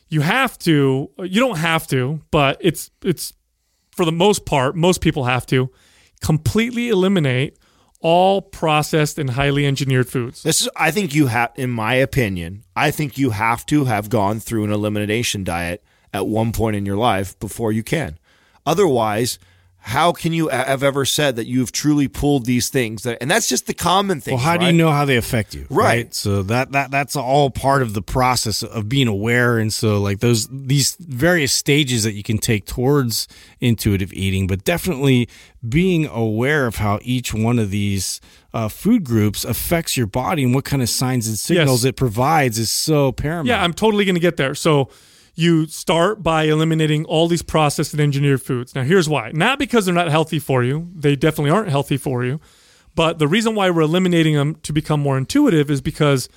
you have to. You don't have to, but it's it's for the most part, most people have to completely eliminate all processed and highly engineered foods. This is, I think you have, in my opinion, I think you have to have gone through an elimination diet at one point in your life before you can. Otherwise, how can you have ever said that you've truly pulled these things? That, and that's just the common thing. Well, how do you know how they affect you? Right. So that that that's all part of the process of being aware, and so like those these various stages that you can take towards intuitive eating, but definitely being aware of how each one of these uh, food groups affects your body and what kind of signs and signals Yes. it provides is so paramount. Yeah, I'm totally going to get there. So you start by eliminating all these processed and engineered foods. Now, here's why. Not because they're not healthy for you, they definitely aren't healthy for you. But the reason why we're eliminating them to become more intuitive is because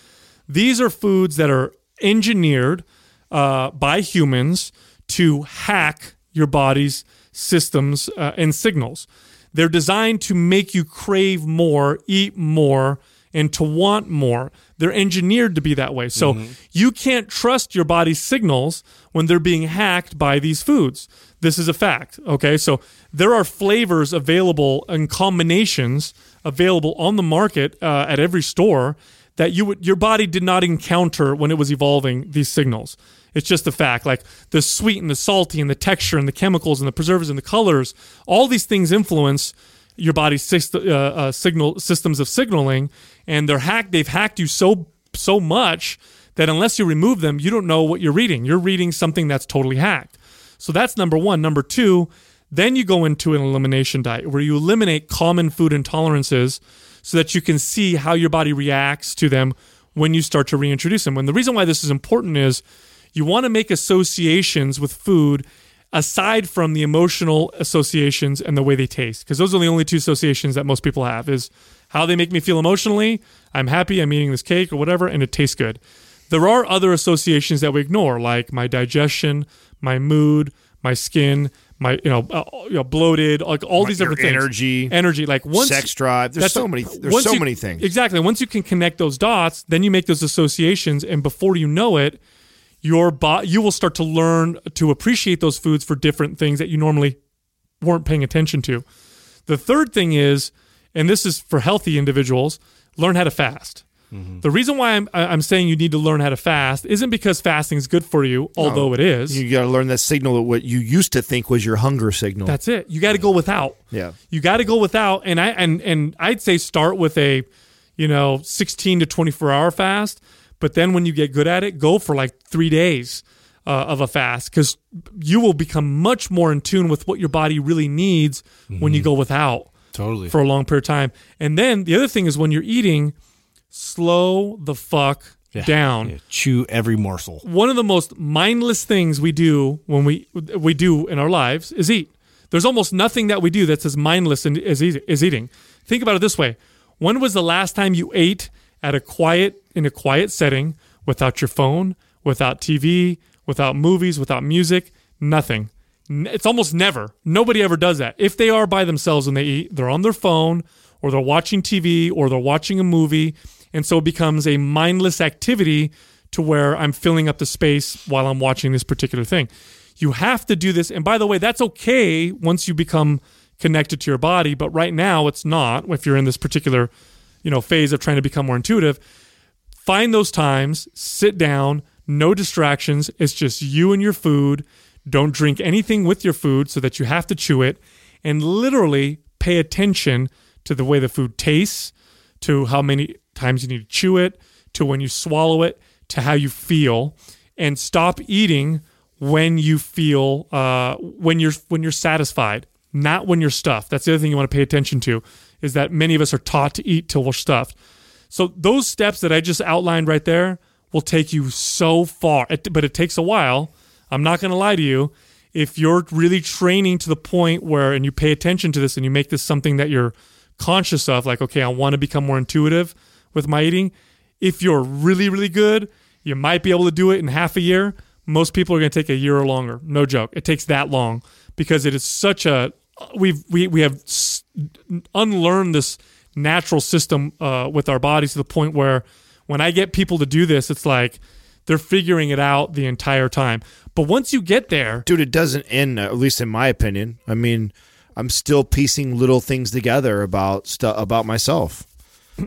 these are foods that are engineered uh, by humans to hack your body's systems uh, and signals. They're designed to make you crave more, eat more, and to want more. They're engineered to be that way. So you can't trust your body's signals when they're being hacked by these foods. This is a fact. Okay. So there are flavors available and combinations available on the market uh, at every store that you would your body did not encounter when it was evolving these signals. It's just a fact. Like the sweet and the salty and the texture and the chemicals and the preservatives and the colors, all these things influence your body's uh, uh, signal systems of signaling, and they're hacked. They've hacked you so so much that unless you remove them, you don't know what you're reading. You're reading something that's totally hacked. So that's number one. Number two, then you go into an elimination diet where you eliminate common food intolerances so that you can see how your body reacts to them when you start to reintroduce them. And the reason why this is important is you want to make associations with food aside from the emotional associations and the way they taste because those are the only two associations that most people have is how they make me feel emotionally i'm happy i'm eating this cake or whatever and it tastes good there are other associations that we ignore like my digestion my mood my skin my you know, uh, you know bloated like all these your different things energy, energy like once sex drive. There's so many. There's so you- many things. Exactly. Once you can connect those dots, then you make those associations, and before you know it, your bo- you will start to learn to appreciate those foods for different things that you normally weren't paying attention to. The third thing is, and this is for healthy individuals, learn how to fast. Mm-hmm. The reason why I'm I'm saying you need to learn how to fast isn't because fasting is good for you, although it is. You got to learn that signal that what you used to think was your hunger signal. That's it. You got to go without. Yeah. You got to go without and I and and I'd say start with a you know 16 to 24 hour fast, but then when you get good at it, go for like 3 days uh, of a fast cuz you will become much more in tune with what your body really needs when you go without Totally. for a long period of time. And then the other thing is when you're eating, slow the fuck down. Yeah, chew every morsel. One of the most mindless things we do when we we do in our lives is eat. There's almost nothing that we do that's as mindless in- as, as eating. Think about it this way: When was the last time you ate at a quiet in a quiet setting without your phone, without TV, without movies, without music, nothing? It's almost never. Nobody ever does that. If they are by themselves and they eat, they're on their phone or they're watching TV or they're watching a movie. And so it becomes a mindless activity to where I'm filling up the space while I'm watching this particular thing. You have to do this. And by the way, that's okay once you become connected to your body, but right now it's not if you're in this particular, you know, phase of trying to become more intuitive find those times, sit down, no distractions. It's just you and your food. Don't drink anything with your food so that you have to chew it. And literally pay attention to the way the food tastes, to how many times you need to chew it, to when you swallow it, to how you feel. And stop eating when you feel uh, when you're when you're satisfied, not when you're stuffed. That's the other thing you want to pay attention to is that many of us are taught to eat till we're stuffed. So those steps that I just outlined right there will take you so far, but it takes a while. I'm not going to lie to you. If you're really training to the point where, and you pay attention to this and you make this something that you're conscious of, like, okay, I want to become more intuitive with my eating. If you're really, really good, you might be able to do it in half a year. Most people are going to take a year or longer. No joke. It takes that long because it is such a we've we we have unlearned this natural system uh, with our bodies to the point where when I get people to do this, it's like they're figuring it out the entire time. But once you get there, dude it doesn't end at least in my opinion. I mean i'm still piecing little things together about stuff about myself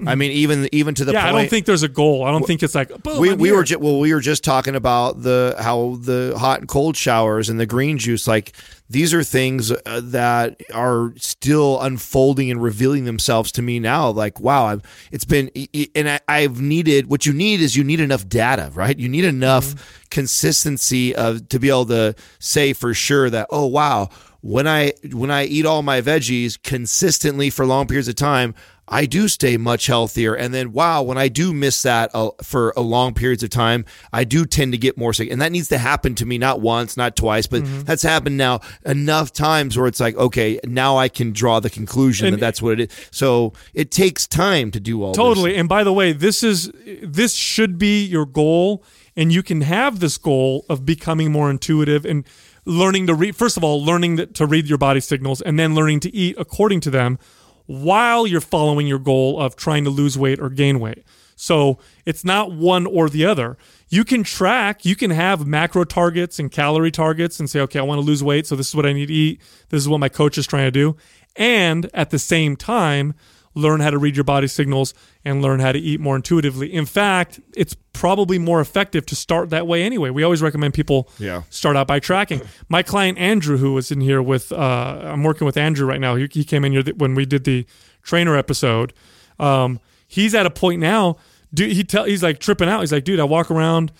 i mean even even to the yeah, point I don't think there's a goal. I don't think it's like boom. we, I'm we here. were ju- well we were just talking about the how the hot and cold showers and the green juice like these are things uh, that are still unfolding and revealing themselves to me now like wow I've, it's been and I, i've needed what you need is you need enough data right you need enough consistency of to be able to say for sure that oh wow when I when I eat all my veggies consistently for long periods of time, I do stay much healthier. And then wow, when I do miss that uh, for a long periods of time, I do tend to get more sick. And that needs to happen to me not once, not twice, but that's happened now enough times where it's like okay, now I can draw the conclusion And- that that's what it is. So it takes time to do all this. Totally. And by the way, this is this should be your goal and you can have this goal of becoming more intuitive and learning to read first of all learning to read your body signals and then learning to eat according to them while you're following your goal of trying to lose weight or gain weight. So it's not one or the other. You can track, you can have macro targets and calorie targets and say, okay, I want to lose weight, so this is what I need to eat. This is what my coach is trying to do. And at the same time, learn how to read your body signals and learn how to eat more intuitively. In fact, it's probably more effective to start that way anyway. We always recommend people Yeah. start out by tracking. My client Andrew, who was in here with, uh, I'm working with Andrew right now. He, he came in here when we did the trainer episode. Um, he's at a point now. Dude, he tell he's like tripping out. He's like, dude, I walk around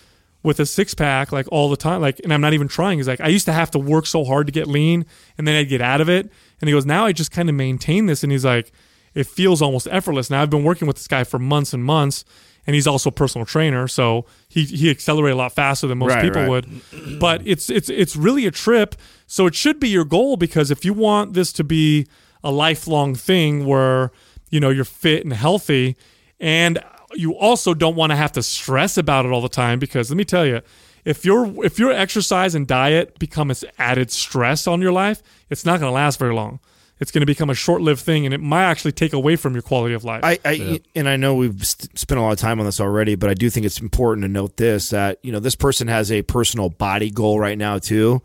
with a six pack like all the time, like, and I'm not even trying. He's like, I used to have to work so hard to get lean, and then I'd get out of it. And he goes, now I just kind of maintain this, and he's like, it feels almost effortless. Now I've been working with this guy for months and months, and he's also a personal trainer, so he he accelerated a lot faster than most Right, people right. would. But it's it's it's really a trip. So it should be your goal because if you want this to be a lifelong thing where you know you're fit and healthy, and you also don't want to have to stress about it all the time because let me tell you. If your if your exercise and diet become an added stress on your life, it's not going to last very long. It's going to become a short-lived thing, and it might actually take away from your quality of life. I, I and I know we've st- spent a lot of time on this already, but I do think it's important to note this that you know this person has a personal body goal right now too,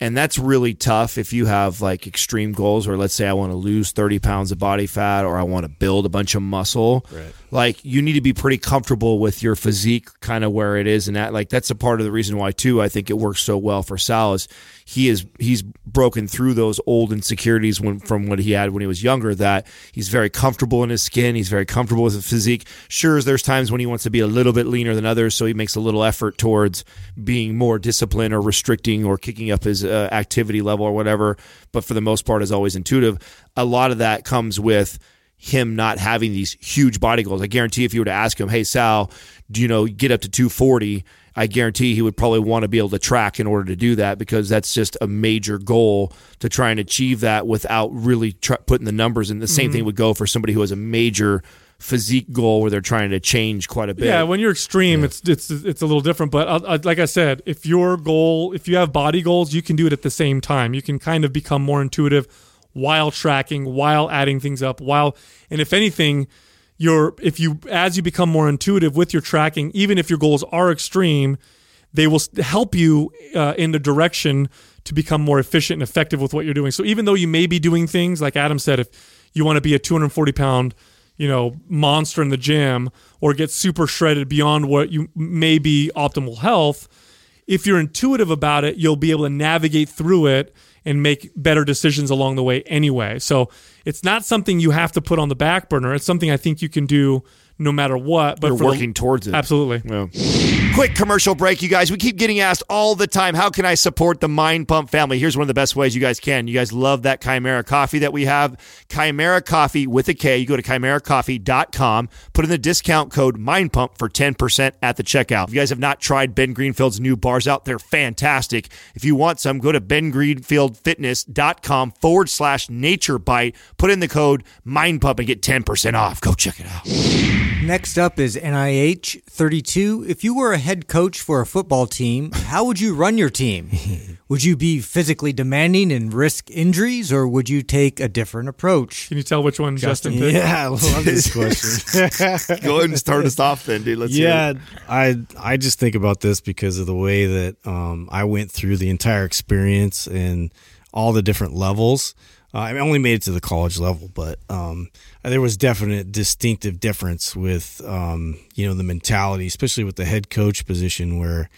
and that's really tough if you have like extreme goals, or let's say I want to lose thirty pounds of body fat, or I want to build a bunch of muscle. Right. Like you need to be pretty comfortable with your physique, kind of where it is, and that like that's a part of the reason why too. I think it works so well for Sal is he is he's broken through those old insecurities when from what he had when he was younger that he's very comfortable in his skin he's very comfortable with his physique sure there's times when he wants to be a little bit leaner than others so he makes a little effort towards being more disciplined or restricting or kicking up his uh, activity level or whatever but for the most part is always intuitive a lot of that comes with him not having these huge body goals. I guarantee if you were to ask him, "Hey Sal, do you know get up to 240?" I guarantee he would probably want to be able to track in order to do that because that's just a major goal to try and achieve that without really try, putting the numbers in. The same thing would go for somebody who has a major physique goal where they're trying to change quite a bit. Yeah, when you're extreme, it's it's it's a little different. But uh, uh, like I said, if your goal, if you have body goals, you can do it at the same time. You can kind of become more intuitive while tracking, while adding things up, while and if anything, your if you as you become more intuitive with your tracking, even if your goals are extreme, they will help you uh, in the direction to become more efficient and effective with what you're doing. So even though you may be doing things like Adam said, if you want to be a 240 pound you know monster in the gym or get super shredded beyond what you may be optimal health if you're intuitive about it you'll be able to navigate through it and make better decisions along the way anyway. So it's not something you have to put on the back burner. It's something i think you can do no matter what but You're for the- working towards it. absolutely Quick commercial break, you guys. We keep getting asked all the time, how can I support the Mind Pump family? Here's one of the best ways you guys can. You guys love that Kimera Koffee that we have. Kimera Koffee with a K. You go to kimerakoffee.com, put in the discount code Mind Pump for 10% at the checkout. If you guys have not tried Ben Greenfield's new bars out, they're fantastic. If you want some, go to bengreenfieldfitness.com forward slash nature bite, put in the code Mind Pump and get 10% off. Go check it out. Next up is NIH 32. If you were a head coach for a football team, how would you run your team? would you be physically demanding and risk injuries, or would you take a different approach? can you tell which one justin, picked Yeah, I love this question. Go ahead and start us off then, dude. Let's yeah. I I just think about this because of the way that um, I went through the entire experience and all the different levels. Uh, I only made it to the college level, but um, there was definite distinctive difference with um, you know the mentality, especially with the head coach position, where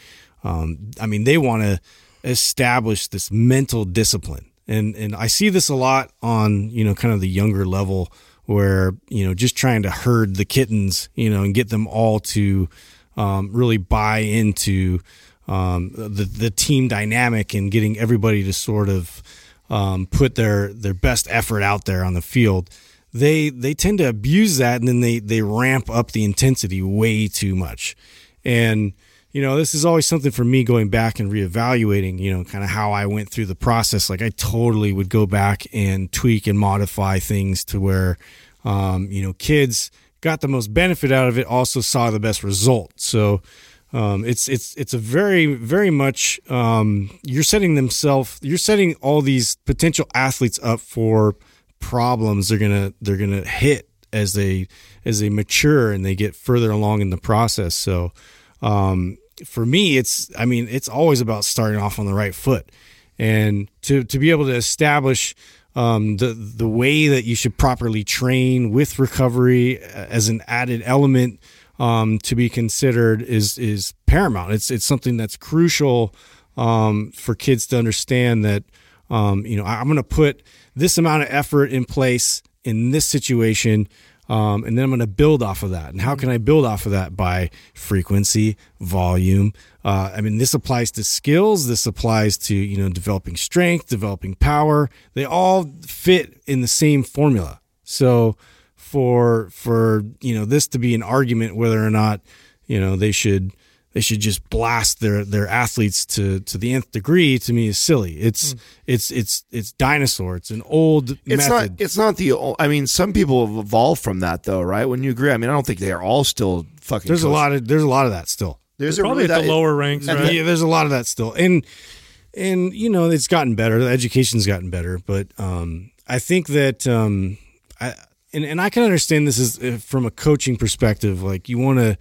um, I mean they want to establish this mental discipline, and and I see this a lot on you know kind of the younger level where you know just trying to herd the kittens, you know, and get them all to um, really buy into um, the the team dynamic and getting everybody to sort of um, put their their best effort out there on the field. They they tend to abuse that and then they they ramp up the intensity way too much, and you know this is always something for me going back and reevaluating. You know, kind of how I went through the process. Like I totally would go back and tweak and modify things to where um, you know kids got the most benefit out of it, also saw the best result. So um, it's it's it's a very very much um, you're setting themselves you're setting all these potential athletes up for problems they're gonna they're gonna hit as they as they mature and they get further along in the process. So um, for me, it's I mean it's always about starting off on the right foot and to to be able to establish um, the the way that you should properly train with recovery as an added element um, to be considered is is paramount. It's it's something that's crucial um, for kids to understand that um, you know I- I'm going to put this amount of effort in place in this situation. Um, and then I'm going to build off of that. And how can I build off of that? By frequency, volume. Uh, I mean, this applies to skills. This applies to you know developing strength, developing power. They all fit in the same formula. So for for you know this to be an argument whether or not you know they should they should just blast their their athletes to to the nth degree to me is silly. It's it's it's it's dinosaur. It's an old It's method. not. It's not the. o- I mean, some people have evolved from that, though, right? When you agree, I mean, I don't think they are all still fucking. there's a lot of there's a lot of that still. There's a probably really at the that- lower ranks and right Yeah, there's a lot of that still, and and you know it's gotten better. The education's gotten better, but um, I think that um, I and and I can understand this is uh, from a coaching perspective. Like you want to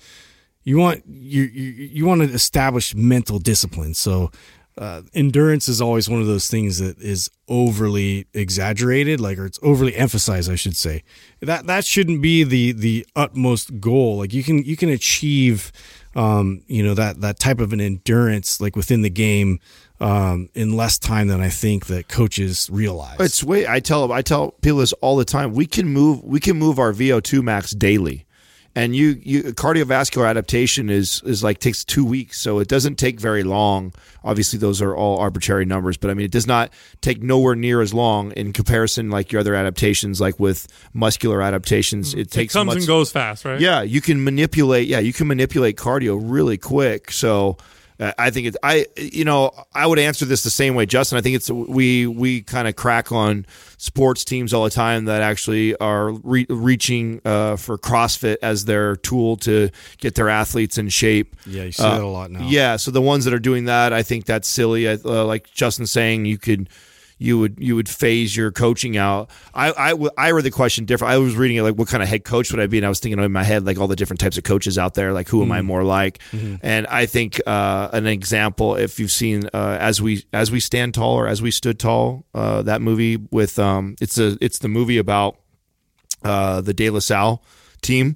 you want you you, you want to establish mental discipline. So uh, endurance is always one of those things that is overly exaggerated, like or it's overly emphasized, I should say. That that shouldn't be the the utmost goal. Like you can you can achieve, um, you know that that type of an endurance like within the game um, in less time than I think that coaches realize. It's way. I tell I tell people this all the time. We can move. We can move our VO2 max daily. and you, you cardiovascular adaptation is is like takes two weeks, so it doesn't take very long. Obviously, those are all arbitrary numbers, but I mean, it does not take nowhere near as long in comparison, like your other adaptations, like with muscular adaptations. Mm-hmm. It takes it comes much, and goes fast, right? Yeah, you can manipulate. Yeah, you can manipulate cardio really quick. So. Uh, I think it's I you know I would answer this the same way, Justin. I think it's we we kind of crack on sports teams all the time that actually are re- reaching uh, for CrossFit as their tool to get their athletes in shape. Yeah, you see Uh, that a lot now. Yeah, so the ones that are doing that, I think that's silly. I, uh, like Justin saying, you could you would you would phase your coaching out. I, I, I read the question different. I was reading it like, what kind of head coach would I be? And I was thinking in my head like all the different types of coaches out there. Like who am I more like? And I think uh, an example, if you've seen uh, as we as we stand tall or as we stood tall, uh, that movie with um, it's a it's the movie about uh, the De La Salle team.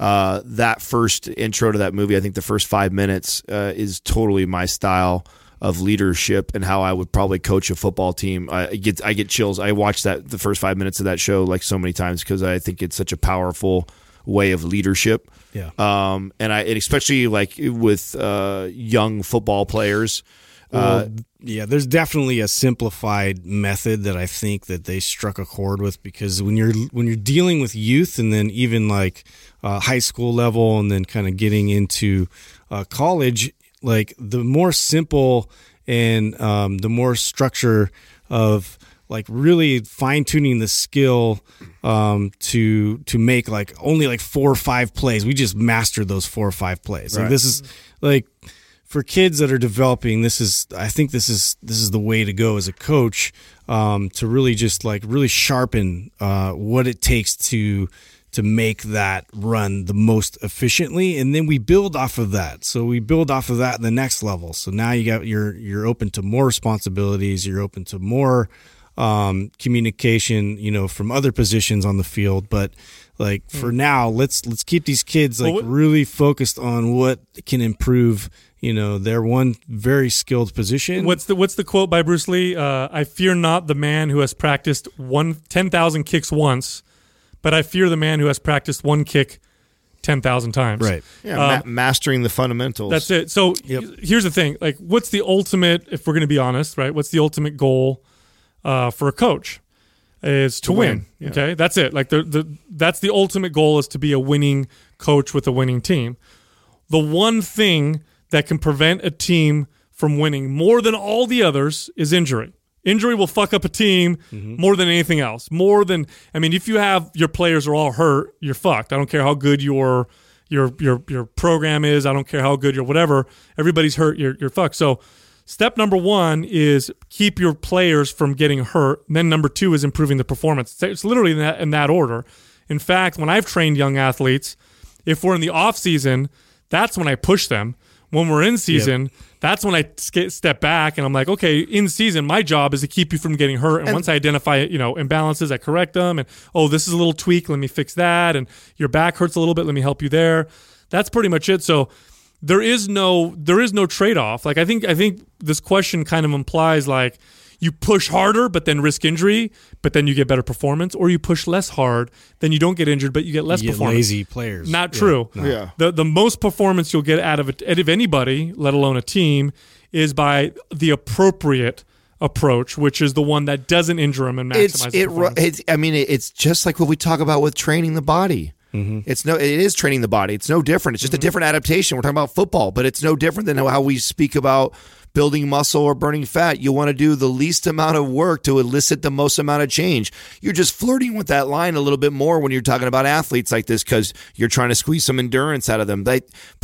Uh, that first intro to that movie, I think the first five minutes uh, is totally my style of leadership and how I would probably coach a football team. I get I get chills. I watched that the first five minutes of that show like so many times because I think it's such a powerful way of leadership. Yeah. Um, and I and especially like with uh, young football players. Uh, Well, yeah, there's definitely a simplified method that I think that they struck a chord with because when you're when you're dealing with youth and then even like uh, high school level and then kind of getting into uh, college, like the more simple and um, the more structure of like really fine tuning the skill um, to to make like only like four or five plays. We just mastered those four or five plays. Like this is like for kids that are developing, this is I think this is this is the way to go as a coach um, to really just like really sharpen uh, what it takes to to make that run the most efficiently, and then we build off of that. So we build off of that in the next level. So now you got you're you're open to more responsibilities. You're open to more um, communication, you know, from other positions on the field. But like for now, let's let's keep these kids like Well, what- really focused on what can improve. You know, their one very skilled position. What's the What's the quote by Bruce Lee? Uh, I fear not the man who has practiced one ten thousand kicks once, but I fear the man who has practiced one kick ten thousand times. right? yeah, ma- mastering the fundamentals. That's it. So here's the thing: like, what's the ultimate? If we're going to be honest, right? What's the ultimate goal uh, for a coach? Is to, win. win, yeah. Okay, that's it. Like the the that's the ultimate goal is to be a winning coach with a winning team. The one thing that can prevent a team from winning more than all the others is injury. Injury will fuck up a team mm-hmm. more than anything else. More than I mean, if you have your players are all hurt, you're fucked. I don't care how good your your your your program is. I don't care how good your whatever. Everybody's hurt. You're you're fucked. So step number one is keep your players from getting hurt. And then number two is improving the performance. It's- It's literally in that in that order. In fact, when I've trained young athletes, if we're in the off season, that's when I push them. When we're in season, that's when I step back and I'm like, okay, in season, my job is to keep you from getting hurt. And, once I identify, you know, imbalances, I correct them. And oh, this is a little tweak. Let me fix that. And your back hurts a little bit. Let me help you there. That's pretty much it. So there is no there is no trade off. Like I think I think this question kind of implies like you push harder but then risk injury, but then you get better performance, or you push less hard, then you don't get injured but you get less You get performance. lazy players. Not Yeah, true. no. Yeah. The the most performance you'll get out of it out of anybody, let alone a team, is by the appropriate approach, which is the one that doesn't injure them and it's it. performance. It's, I mean, it's just like what we talk about with training the body. Mm-hmm. It's no, it is training the body. It's no different. It's just a mm-hmm. different adaptation. We're talking about football, but it's no different than how we speak about building muscle or burning fat. You want to do the least amount of work to elicit the most amount of change. You're just flirting with that line a little bit more when you're talking about athletes like this because you're trying to squeeze some endurance out of them. But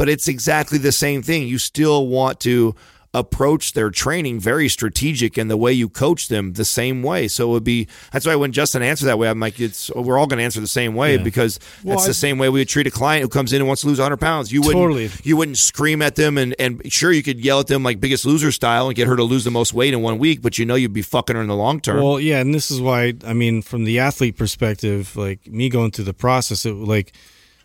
it's exactly the same thing. You still want to approach their training very strategic and the way you coach them the same way. So it would be that's why when Justin answered that way, I'm like, it's we're all going to answer the same way because that's I- the same way we would treat a client who comes in and wants to lose 100 pounds. You wouldn't Totally. you wouldn't scream at them and and sure you could yell at them like Biggest Loser style and get her to lose the most weight in one week, but you know you'd be fucking her in the long term. Well, yeah, and this is why I mean, from the athlete perspective, like me going through the process, it like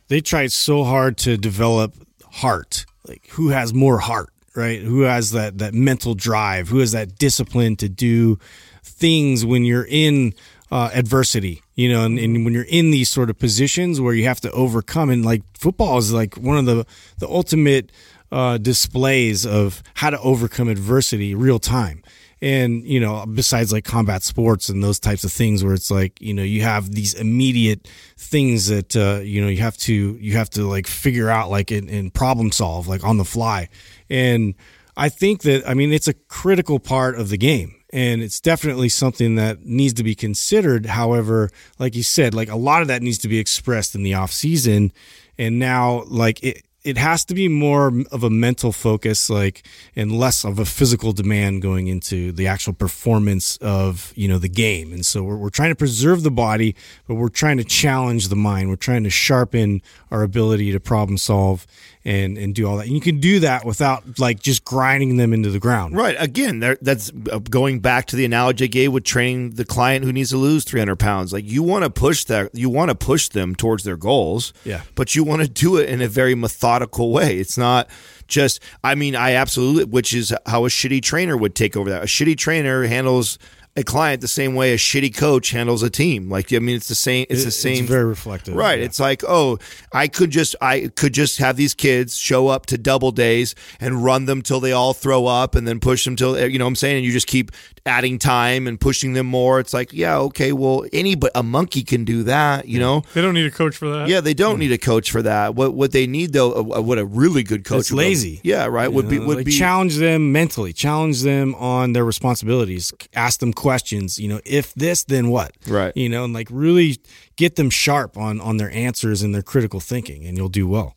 they tried so hard to develop heart. Like who has more heart, right? Who has that that mental drive? Who has that discipline to do things when you're in uh, adversity, you know, and, and when you're in these sort of positions where you have to overcome, and like football is like one of the the ultimate uh, displays of how to overcome adversity real time. And you know, besides like combat sports and those types of things, where it's like you know you have these immediate things that uh, you know you have to you have to like figure out like and, and problem solve like on the fly. And I think that I mean it's a critical part of the game. And it's definitely something that needs to be considered. However like you said like a lot of that needs to be expressed in the off season. And now like it it has to be more of a mental focus like and less of a physical demand going into the actual performance of you know the game. And so we're, we're trying to preserve the body but we're trying to challenge the mind. We're trying to sharpen our ability to problem solve and and do all that and you can do that without like just grinding them into the ground Right. Again, that's uh, going back to the analogy I gave with training the client who needs to lose 300 pounds. Like you want to push that, you want to push them towards their goals. Yeah. But you want to do it in a very methodical way. It's not just, I mean, I absolutely, which is how a shitty trainer would take over that. A shitty trainer handles a client the same way a shitty coach handles a team. Like, I mean, it's the same, it's It- the same. very reflective Right. yeah. It's like, oh, I could just I could just have these kids show up to double days and run them till they all throw up and then push them till you know what I'm saying and you just keep adding time and pushing them more. It's like, yeah, okay, well, any but a monkey can do that, you know. They don't need a coach for that. Yeah, they don't need a coach for that. What what they need though, uh, what a really good coach It's would- lazy. Yeah, right. Would be You know, would like be challenge them mentally, challenge them on their responsibilities, ask them questions. You know, if this, then what? Right. You know, and like really get them sharp on on their answers and their critical thinking, and you'll do well.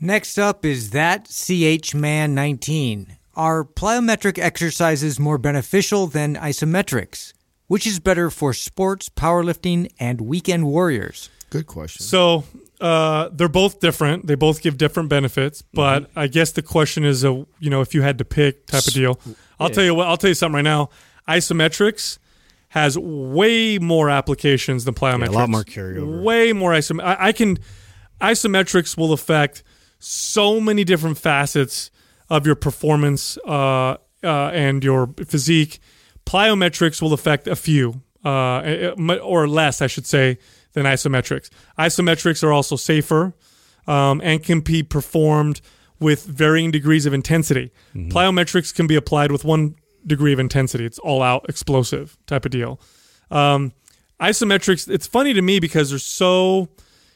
Next up is that CH Man 19. Are plyometric exercises more beneficial than isometrics? Which is better for sports, powerlifting, and weekend warriors? good question. So uh, they're both different. They both give different benefits. But I guess the question is, a you know, if you had to pick type of deal. I'll tell you what. I'll tell you something right now. Isometrics has way more applications than plyometrics. a lot more carryover. Way more isom. I, I can. Isometrics will affect so many different facets of your performance uh, uh, and your physique. Plyometrics will affect a few, uh, or less, I should say, than isometrics. Isometrics are also safer um, and can be performed with varying degrees of intensity. Plyometrics can be applied with one degree of intensity. It's all out explosive type of deal. Um, isometrics, it's funny to me because they're so,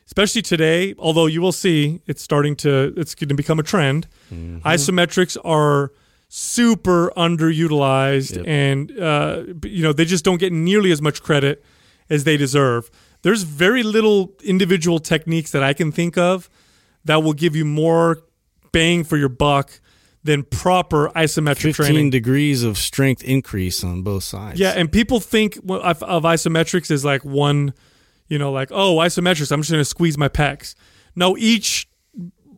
especially today, although you will see it's starting to, it's going to become a trend. Isometrics are super underutilized and, uh, you know, they just don't get nearly as much credit as they deserve. There's very little individual techniques that I can think of that will give you more bang for your buck than proper isometric Fifteen training. degrees of strength increase on both sides. Yeah, and people think of, of isometrics as like one, you know, like oh, isometrics. I'm just going to squeeze my pecs. No, each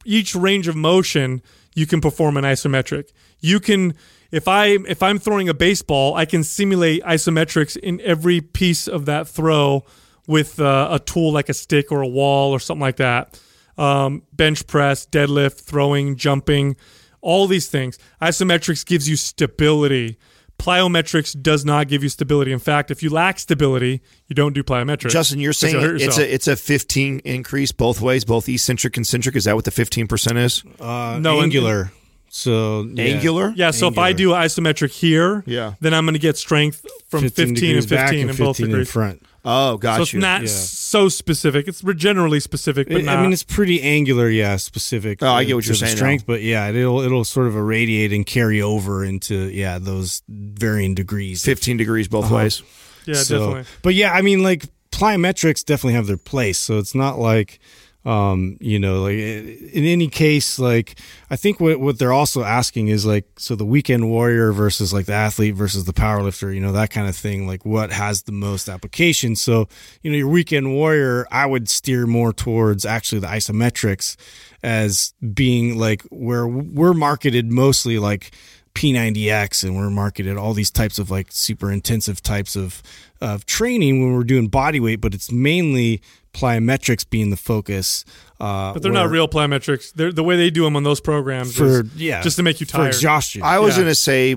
each range of motion you can perform an isometric. You can if I if I'm throwing a baseball, I can simulate isometrics in every piece of that throw with uh, a tool like a stick or a wall or something like that. Um, bench press, deadlift, throwing, jumping, all these things. Isometrics gives you stability. Plyometrics does not give you stability. In fact, if you lack stability, you don't do plyometrics. Justin, you're saying hurt it's a it's a 15 increase both ways, both eccentric and centric. Is that what the 15 percent is? uh, No, and- angular. so yeah. Angular. Yeah, so if I do isometric here, Yeah. then I'm going to get strength from 15, and 15 back in and both 15 in degrees. front. Oh, So it's you. not Yeah. so specific. It's generally specific, but I- not. I mean, it's pretty angular, yeah, specific. Oh, I get what you're saying Strength, but yeah, it'll it'll sort of irradiate and carry over into yeah those varying degrees. 15 degrees both Uh-huh. ways. yeah, So- definitely. But yeah, I mean, like plyometrics definitely have their place. So it's not like, um, you know, like in any case, like I think what what they're also asking is like, so the weekend warrior versus like the athlete versus the powerlifter, you know, that kind of thing. Like what has the most application? So you know, your weekend warrior, I would steer more towards actually the isometrics as being like where we're marketed mostly like P90X and we're marketed all these types of like super intensive types of of training when we're doing body weight, but it's mainly plyometrics being the focus. Uh, But they're not real plyometrics. They're, the way they do them on those programs for is yeah just to make you for tired. exhaustion. I was Yeah. going to say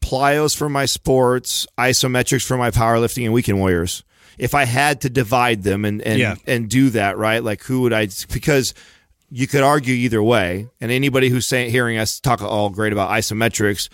plyos for my sports, isometrics for my powerlifting, and weekend warriors. If I had to divide them and and, Yeah. and do that, right? Like who would I? Because you could argue either way, and anybody who's saying hearing us talk all great about isometrics.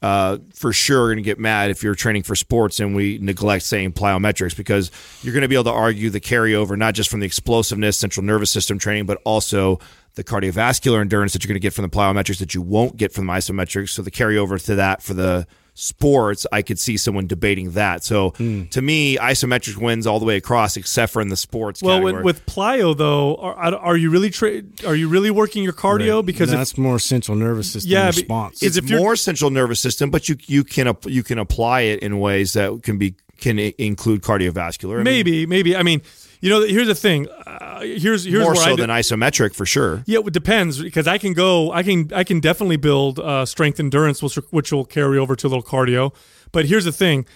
Uh, for sure, going to get mad if you're training for sports and we neglect saying plyometrics because you're going to be able to argue the carryover not just from the explosiveness, central nervous system training, but also the cardiovascular endurance that you're going to get from the plyometrics that you won't get from the isometrics. So the carryover to that for the sports, I could see someone debating that. So Hmm. to me, isometric wins all the way across, except for in the sports. Well, category. with, with plyo though, are, are you really tra- are you really working your cardio? Because if, that's more central nervous system Yeah, response. it's- it's if more central nervous system, but you you can you can apply it in ways that can be can include cardiovascular. I mean, maybe maybe I mean, you know, here's the thing. Uh, here's here's more so than isometric for sure. Yeah, it depends because I can go. I can I can definitely build uh, strength endurance, which which will carry over to a little cardio. But here's the thing.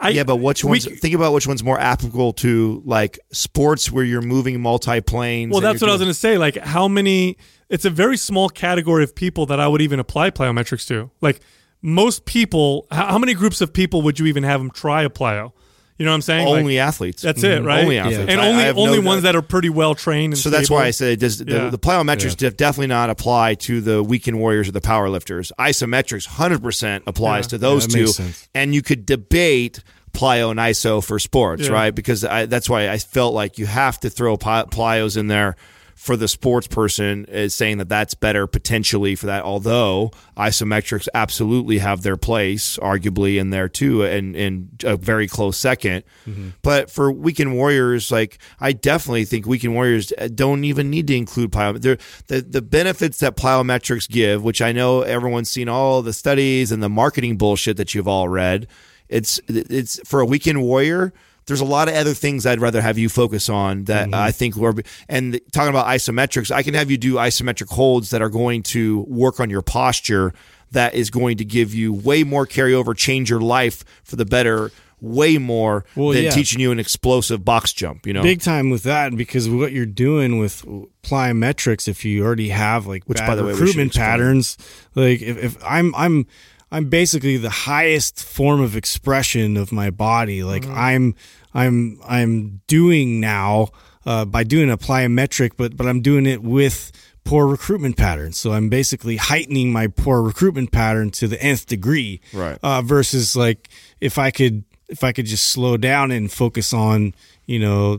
I, Yeah, but which we one's? c- think about which one's more applicable to like sports where you're moving multi planes. Well, that's what I was going to say. Like, how many? It's a very small category of people that I would even apply plyometrics to. Like, most people. How, how many groups of people would you even have them try a plyo? You know what I'm saying? Like, Only athletes. that's it, Mhm. right? Only athletes. and I- only I have no only doubt- ones that are pretty well trained. And So that's why I said it does. The, Yeah. the plyometrics def- definitely not apply to the weekend warriors or the powerlifters. Isometrics, hundred percent applies Yeah. to those Yeah, two. And you could debate plyo and iso for sports, Yeah. right? Because I, that's why I felt like you have to throw plyos in there for the sports person is saying that that's better potentially for that. Although isometrics absolutely have their place, arguably in there too, and in a very close 2nd mm-hmm. But for weekend warriors, like I definitely think weekend warriors don't even need to include plyometrics. The the benefits that plyometrics give, which I know everyone's seen all the studies and the marketing bullshit that you've all read. It's it's for a weekend warrior there's a lot of other things I'd rather have you focus on that mm-hmm. I think were and talking about isometrics, I can have you do isometric holds that are going to work on your posture that is going to give you way more carryover, change your life for the better, way more Well, than yeah. teaching you an explosive box jump, you know. big time with that because what you're doing with plyometrics if you already have like Which, bad by the way, recruitment patterns like if, if i'm i'm i'm basically the highest form of expression of my body like Mm-hmm. i'm i'm i'm doing now uh, by doing a plyometric but but i'm doing it with poor recruitment patterns so i'm basically heightening my poor recruitment pattern to the nth degree Right. uh, versus like if I could if I could just slow down and focus on you know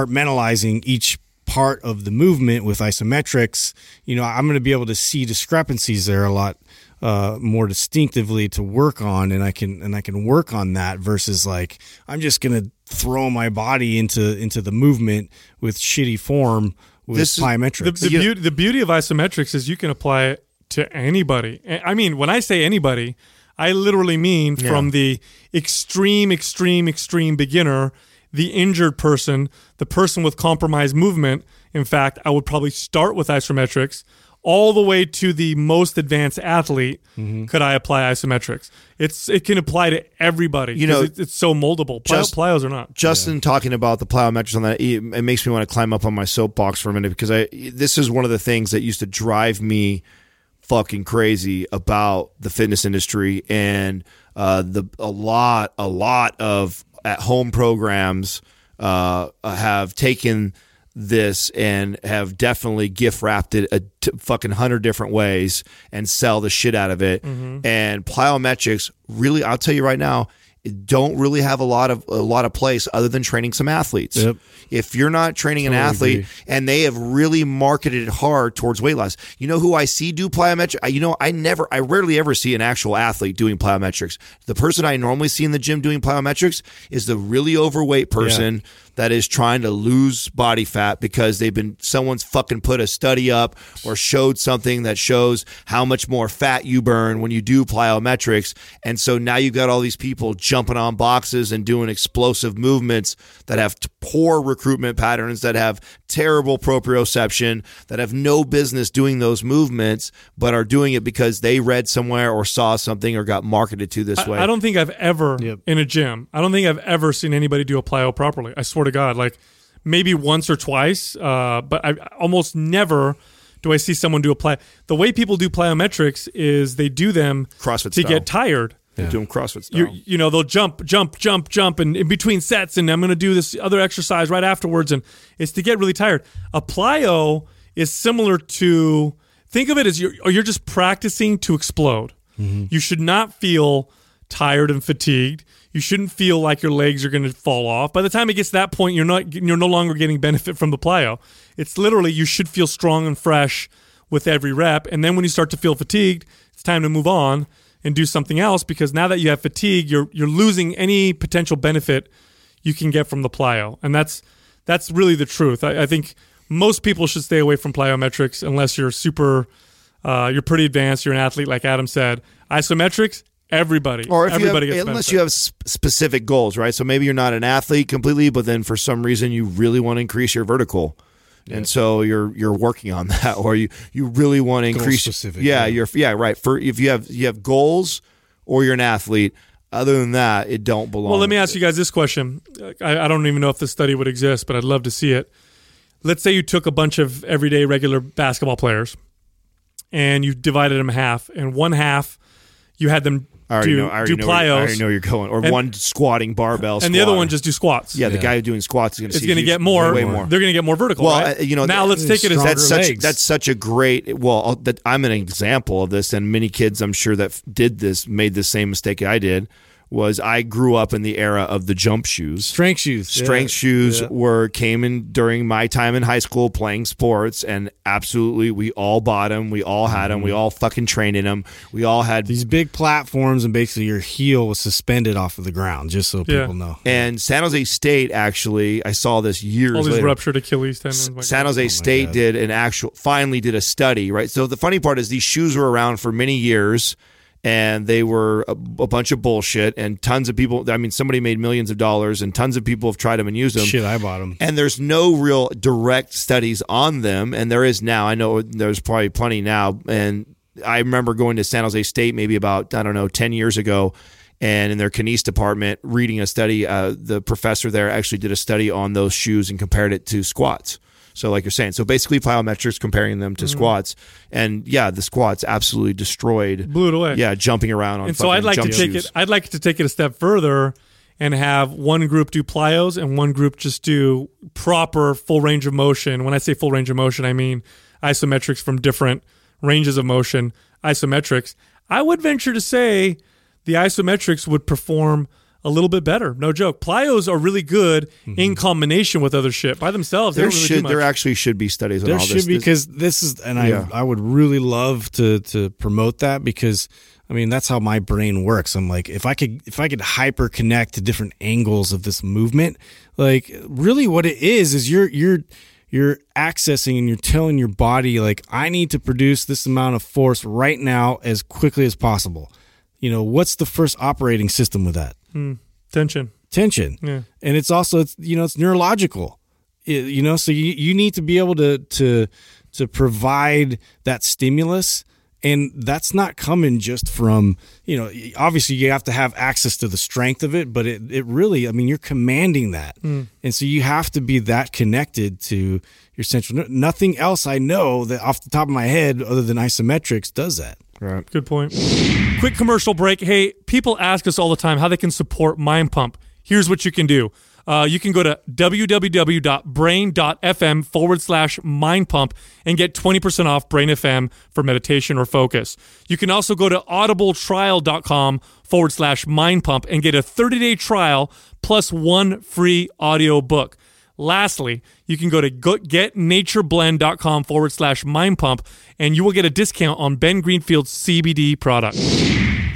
compartmentalizing each part of the movement with isometrics, you know I'm going to be able to see discrepancies there a lot uh, more distinctively to work on, and I can and I can work on that versus like I'm just going to throw my body into into the movement with shitty form with This is- plyometrics. the, the, beauty, the beauty of isometrics is you can apply it to anybody. I mean, when I say anybody, I literally mean from the extreme, extreme, extreme beginner, the injured person, the person with compromised movement. In fact, I would probably start with isometrics. All the way to the most advanced athlete, Mm-hmm. could I apply isometrics? It's it can apply to everybody. You know, it's, it's so moldable. Plyo, just- plyos are not. Justin talking about the plyometrics on that, it it makes me want to climb up on my soapbox for a minute because I this is one of the things that used to drive me fucking crazy about the fitness industry and uh, the a lot a lot of at home programs uh, have taken this and have definitely gift wrapped it a t- fucking hundred different ways and sell the shit out of it. Mm-hmm. And plyometrics really, I'll tell you right now, don't really have a lot of a lot of place other than training some athletes. Yep. If you're not training an athlete, agree. and they have really marketed it hard towards weight loss. You know who I see do plyometrics? I- You know, I never, I rarely ever see an actual athlete doing plyometrics. The person I normally see in the gym doing plyometrics is the really overweight person that is trying to lose body fat because they've been someone's fucking put a study up or showed something that shows how much more fat you burn when you do plyometrics. And so now you've got all these people jumping on boxes and doing explosive movements that have poor recruitment patterns, that have terrible proprioception, that have no business doing those movements, but are doing it because they read somewhere or saw something or got marketed to this way. I, I don't think I've ever Yep. in a gym. I don't think I've ever seen anybody do a plyo properly. I swear to God, like maybe once or twice, uh, but I almost never do I see someone do a plyo. The way people do plyometrics is they do them CrossFit to style. get tired. doing CrossFit style. you you know they'll jump jump jump jump and in between sets and i'm going to do this other exercise right afterwards and it's to get really tired a plyo is similar to think of it as you're, or you're just practicing to explode you should not feel tired and fatigued you shouldn't feel like your legs are going to fall off by the time it gets to that point you're not you're no longer getting benefit from the plyo it's literally you should feel strong and fresh with every rep and then when you start to feel fatigued it's time to move on and do something else because now that you have fatigue, you're you're losing any potential benefit you can get from the plyo, and that's that's really the truth. I, I think most people should stay away from plyometrics unless you're super, uh, you're pretty advanced, you're an athlete, like Adam said. Isometrics, everybody, or if everybody you have, unless benefit. you have specific goals, right? So maybe you're not an athlete completely, but then for some reason you really want to increase your vertical. And so you're you're working on that, or you, you really want to increase. specific, yeah, yeah. you're yeah right. For if you have you have goals, or you're an athlete. Other than that, it don't belong. Well, let me ask you guys this question. I, I don't even know if this study would exist, but I'd love to see it. Let's say you took a bunch of everyday regular basketball players and you divided them half, and one half you had them I already do, know. I already do know. Where, I plyos, already know you're going. Or And- one squatting barbell, and the other one just do squats. yeah. The guy doing squats is going to It's going to get more. way more. They're going to get more vertical. Well, right? uh, you know, now let's take it as that's such legs. that's such a great well I'll- that I'm an example of this and many kids I'm sure that did this made the same mistake I did was I grew up in the era of the jump shoes Strength shoes. strength Yeah. shoes Yeah. were came in during my time in high school playing sports and absolutely we all bought them we all had them we mm-hmm. all fucking trained in them we all had These big platforms, and basically your heel was suspended off of the ground, just so Yeah. people know. and San Jose State actually I saw this years all these later. ruptured Achilles tendons. like San that. Jose oh State God. did an actual, finally did a study, right? So the funny part is these shoes were around for many years and they were a, a bunch of bullshit and tons of people, I mean, somebody made millions of dollars and tons of people have tried them and used them. Shit, I bought them. And there's no real direct studies on them. And there is now. I know there's probably plenty now. And I remember going to San Jose State maybe about, I don't know, 10 years ago. And in their kines department, reading a study, uh, the professor there actually did a study on those shoes and compared it to squats. So, like you're saying, so basically plyometrics comparing them to mm-hmm. squats, and yeah, the squats absolutely destroyed, Blew it away. Yeah, jumping around on. and so I'd like to take shoes. it. I'd like to take it a step further and have one group do plyos and one group just do proper full range of motion. When I say full range of motion, I mean isometrics from different ranges of motion. Isometrics. I would venture to say the isometrics would perform a little bit better. No joke. Plyos are really good mm-hmm. in combination with other shit. By themselves, they There don't really should, do much. there actually should be studies on There all should this. be This- because this is, and Yeah. I I would really love to to promote that because I mean that's how my brain works. I'm like if I could if I could hyper connect to different angles of this movement, like really what it is is you're you're you're accessing and you're telling your body like I need to produce this amount of force right now as quickly as possible. You know what's the first operating system with that? Hmm. tension. tension. Yeah. and it's also it's you know it's neurological. It- you know so you, you need to be able to to to provide that stimulus. And that's not coming just from you know obviously you have to have access to the strength of it but it, it really i mean you're commanding that. Hmm. And so you have to be that connected to your central nothing else i know that off the top of my head other than isometrics does that Good point. Quick commercial break. Hey, people ask us all the time how they can support Mind Pump. Here's what you can do. Uh, you can go to www.brain.fm forward slash mind pump and get 20% off Brain FM for meditation or focus. You can also go to audibletrial.com forward slash mind pump and get a 30 day trial plus one free audio book. Lastly, you can go to go- getnatureblend.com forward slash mind pump and you will get a discount on Ben Greenfield's CBD product.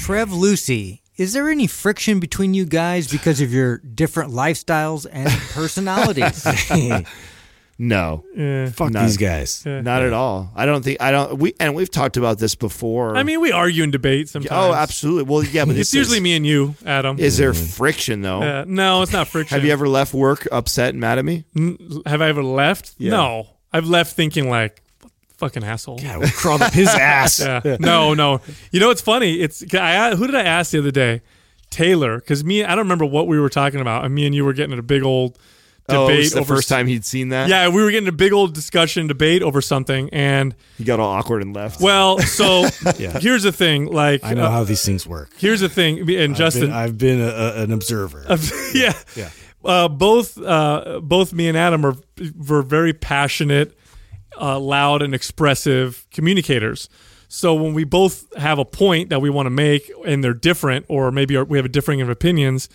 Trev Lucy, is there any friction between you guys because of your different lifestyles and personalities? no, fuck Not- these guys not at all. I don't think I don't. We and we've talked about this before. I mean, we argue and debate sometimes. oh, absolutely. Well, yeah, but It's usually is, me and you, Adam. Is there friction though? Uh, no, it's not friction. Have you ever left work upset and mad at me? Have I ever left? Yeah. No. I've left thinking like, fucking asshole. yeah we crawled up his ass Yeah. No, no. You know what's funny? It's I who did I ask the other day? Taylor, because me I don't remember what we were talking about, and me and you were getting in a big old Oh, it debate was the over first time he'd seen that. Yeah, we were getting a big old discussion debate over something, and he got all awkward and left. well, so here's the thing. Like, I know uh, how these things work. here's the thing, and Justin, I've been, I've been a, a, an observer. yeah, Yeah. Uh, both uh, both me and Adam are were very passionate, uh, loud, and expressive communicators. So when we both have a point that we want to make and they're different, or maybe we have a differing of opinions,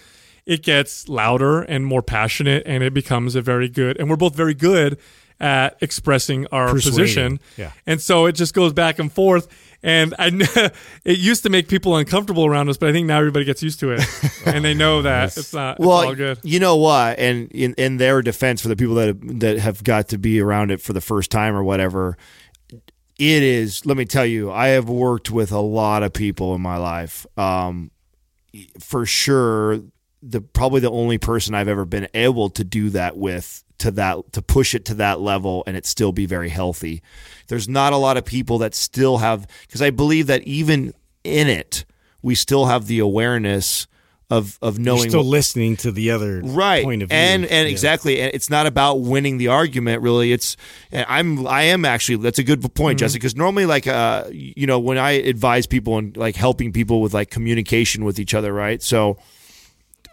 it gets louder and more passionate, and it becomes a very good. And we're both very good at expressing our Persuading. position. Yeah. And so it just goes back and forth. And I, it used to make people uncomfortable around us, but I think now everybody gets used to it, and they know that it's not. It's well, all good. you know what? And in, in their defense, for the people that have, that have got to be around it for the first time or whatever, it is. Let me tell you, I have worked with a lot of people in my life. Um, for sure, the probably the only person I've ever been able to do that with to that to push it to that level and it still be very healthy. There's not a lot of people that still have because I believe that even in it, we still have the awareness of of You're knowing still listening to the other right point of view. and and Yeah. exactly and it's not about winning the argument really it's i'm i am actually that's a good point Mm-hmm. jesse because normally like uh you know when i advise people and like helping people with like communication with each other right so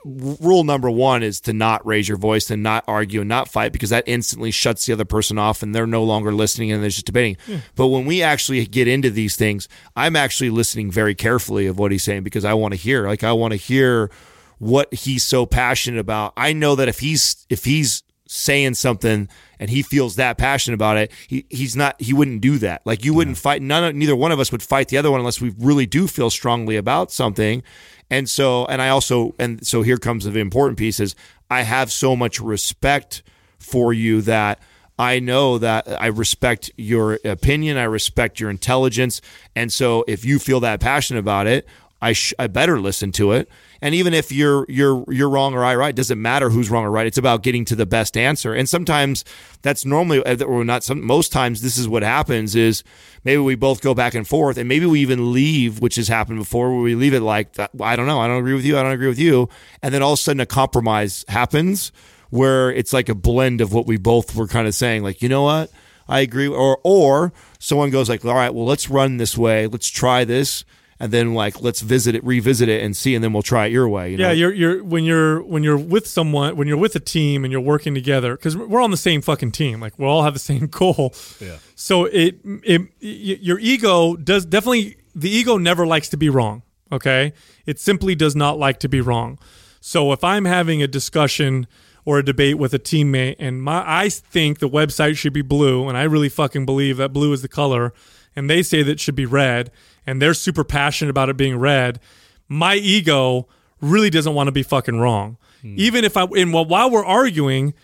rule number one is to not raise your voice and not argue and not fight because that instantly shuts the other person off and they're no longer listening and they're just debating. But when we actually get into these things i'm actually listening very carefully of what he's saying because i want to hear like i want to hear what he's so passionate about. I know that if he's if he's saying something and he feels that passionate about it he, he's not he wouldn't do that. Like you wouldn't fight none of, neither one of us would fight the other one unless we really do feel strongly about something and so and i also and so here comes the important piece is i have so much respect for you that I know that I respect your opinion. I respect your intelligence. And so if you feel that passionate about it, I, sh- I better listen to it. And even if you're you're you're wrong or I right, doesn't matter who's wrong or right. It's about getting to the best answer. And sometimes that's normally uh, or not. Some most times this is what happens is maybe we both go back and forth, and maybe we even leave, which has happened before, where we leave it like I don't know, I don't agree with you, I don't agree with you, and then all of a sudden a compromise happens where it's like a blend of what we both were kind of saying, like you know what. I agree. Or or someone goes like, all right, well, let's run this way. Let's try this, and then like let's visit it, revisit it, and see, and then we'll try it your way. You know? Yeah, you're you're when you're when you're with someone when you're with a team and you're working together because we're on the same fucking team. Like we all have the same goal. Yeah. So it it y- your ego does definitely the ego never likes to be wrong. Okay, it simply does not like to be wrong. So if I'm having a discussion or a debate with a teammate and my I think the website should be blue and I really fucking believe that blue is the color and they say that it should be red and they're super passionate about it being red, my ego really doesn't want to be fucking wrong. Hmm. Even if I and while while we're arguing,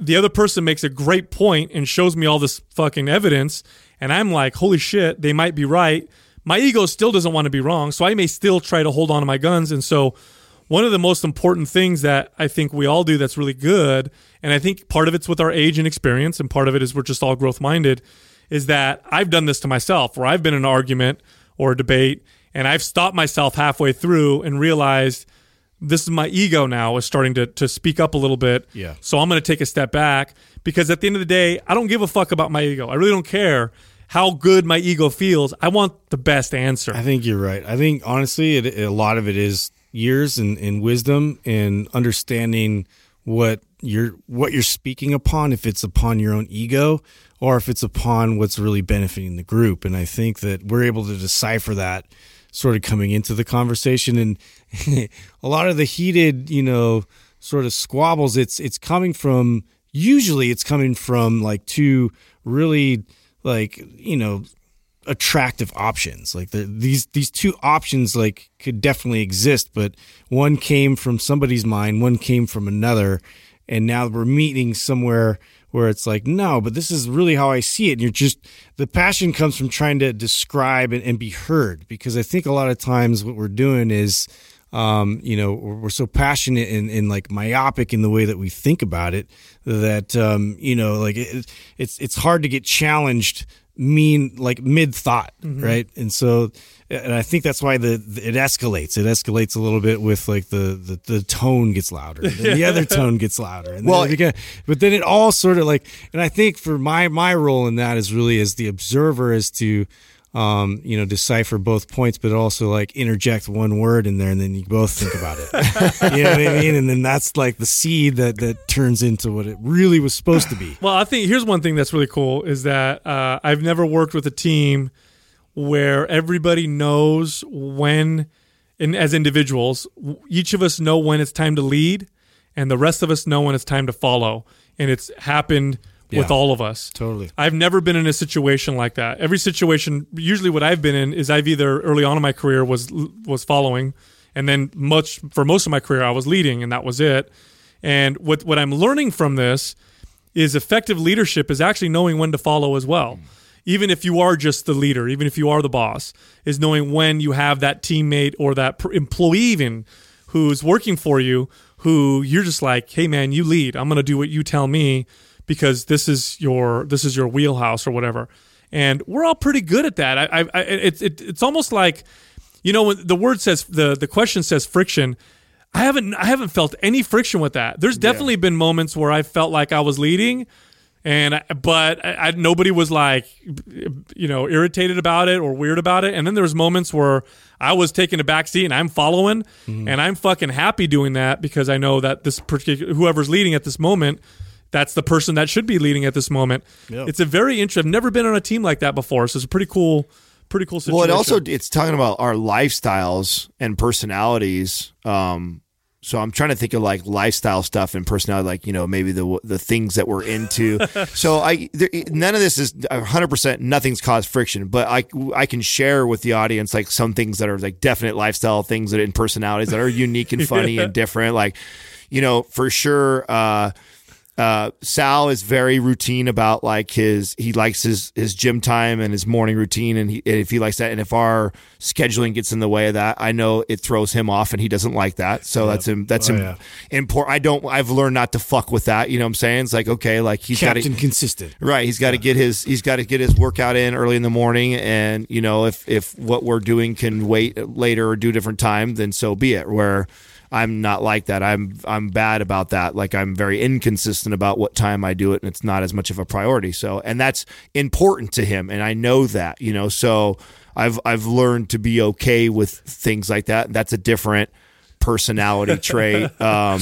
the other person makes a great point and shows me all this fucking evidence and I'm like, "Holy shit, they might be right." My ego still doesn't want to be wrong, so I may still try to hold on to my guns and so one of the most important things that I think we all do that's really good, and I think part of it's with our age and experience, and part of it is we're just all growth minded, is that I've done this to myself where I've been in an argument or a debate and I've stopped myself halfway through and realized this is my ego now is starting to, to speak up a little bit. Yeah. So I'm going to take a step back because at the end of the day, I don't give a fuck about my ego. I really don't care how good my ego feels. I want the best answer. I think you're right. I think honestly, it, a lot of it is years and, and wisdom and understanding what you're what you're speaking upon. If it's upon your own ego or if it's upon what's really benefiting the group. And I think that we're able to decipher that sort of coming into the conversation. And a lot of the heated, you know, sort of squabbles. It's it's coming from usually it's coming from like two really like you know attractive options like the, these these two options like could definitely exist but one came from somebody's mind one came from another and now we're meeting somewhere where it's like no but this is really how i see it and you're just the passion comes from trying to describe and, and be heard because i think a lot of times what we're doing is um, you know, we're we're so passionate and, and like myopic in the way that we think about it that, um, you know, like it, it's, it's hard to get challenged mean like mid thought, Mm-hmm. right? And so, and I think that's why the, it escalates. It escalates a little bit with like the the, the tone gets louder, and the other tone gets louder, and Well- well, then it, but then it all sort of like, and I think for my my role in that is really as the observer is to. Um, you know, decipher both points, but also like interject one word in there, and then you both think about it. you know what I mean? And then that's like the seed that that turns into what it really was supposed to be. Well, I think here's one thing that's really cool is that uh, I've never worked with a team where everybody knows when, and as individuals, each of us know when it's time to lead, and the rest of us know when it's time to follow. And it's happened with all of us. Totally. I've never been in a situation like that. Every situation, usually, what I've been in is I've either early on in my career was was following, and then much for most of my career I was leading, and that was it. And what what I'm learning from this is effective leadership is actually knowing when to follow as well. Mm. Even if you are just the leader, even if you are the boss, is knowing when you have that teammate or that pr- employee even who's working for you, who you're just like, hey man, you lead. I'm going to do what you tell me because this is your this is your wheelhouse or whatever. And we're all pretty good at that. I, I, I it's it, it's almost like, you know, when the word says the the question says friction. I haven't I haven't felt any friction with that. There's definitely been moments where I felt like I was leading, and but I, I, nobody was like, you know, irritated about it or weird about it. And then there was moments where I was taking a back seat and I'm following, and I'm fucking happy doing that because I know that this particular whoever's leading at this moment. That's the person that should be leading at this moment. It's a very interesting. I've never been on a team like that before, so it's a pretty cool, pretty cool situation. Well, it also it's talking about our lifestyles and personalities. Um, so I'm trying to think of like lifestyle stuff and personality, like you know maybe the the things that we're into. so I there, none of this is 100 percent nothing's caused friction, but I I can share with the audience like some things that are like definite lifestyle things that in personalities that are unique and funny and different. Like you know for sure. Uh, uh, Sal is very routine about like his he likes his his gym time and his morning routine and, he, and if he likes that and if our scheduling gets in the way of that I know it throws him off and he doesn't like that so that's him that's Oh, him yeah. important I don't I've learned not to fuck with that you know what I'm saying it's like okay like he's got to consistent. Right, he's got to get his he's got to get his workout in early in the morning, and you know if if what we're doing can wait later or do a different time, then so be it. Where I'm not like that. I'm I'm bad about that. Like I'm very inconsistent about what time I do it, and it's not as much of a priority. So, and that's important to him, and I know that. You know, so I've I've learned to be okay with things like that. That's a different personality trait. Um,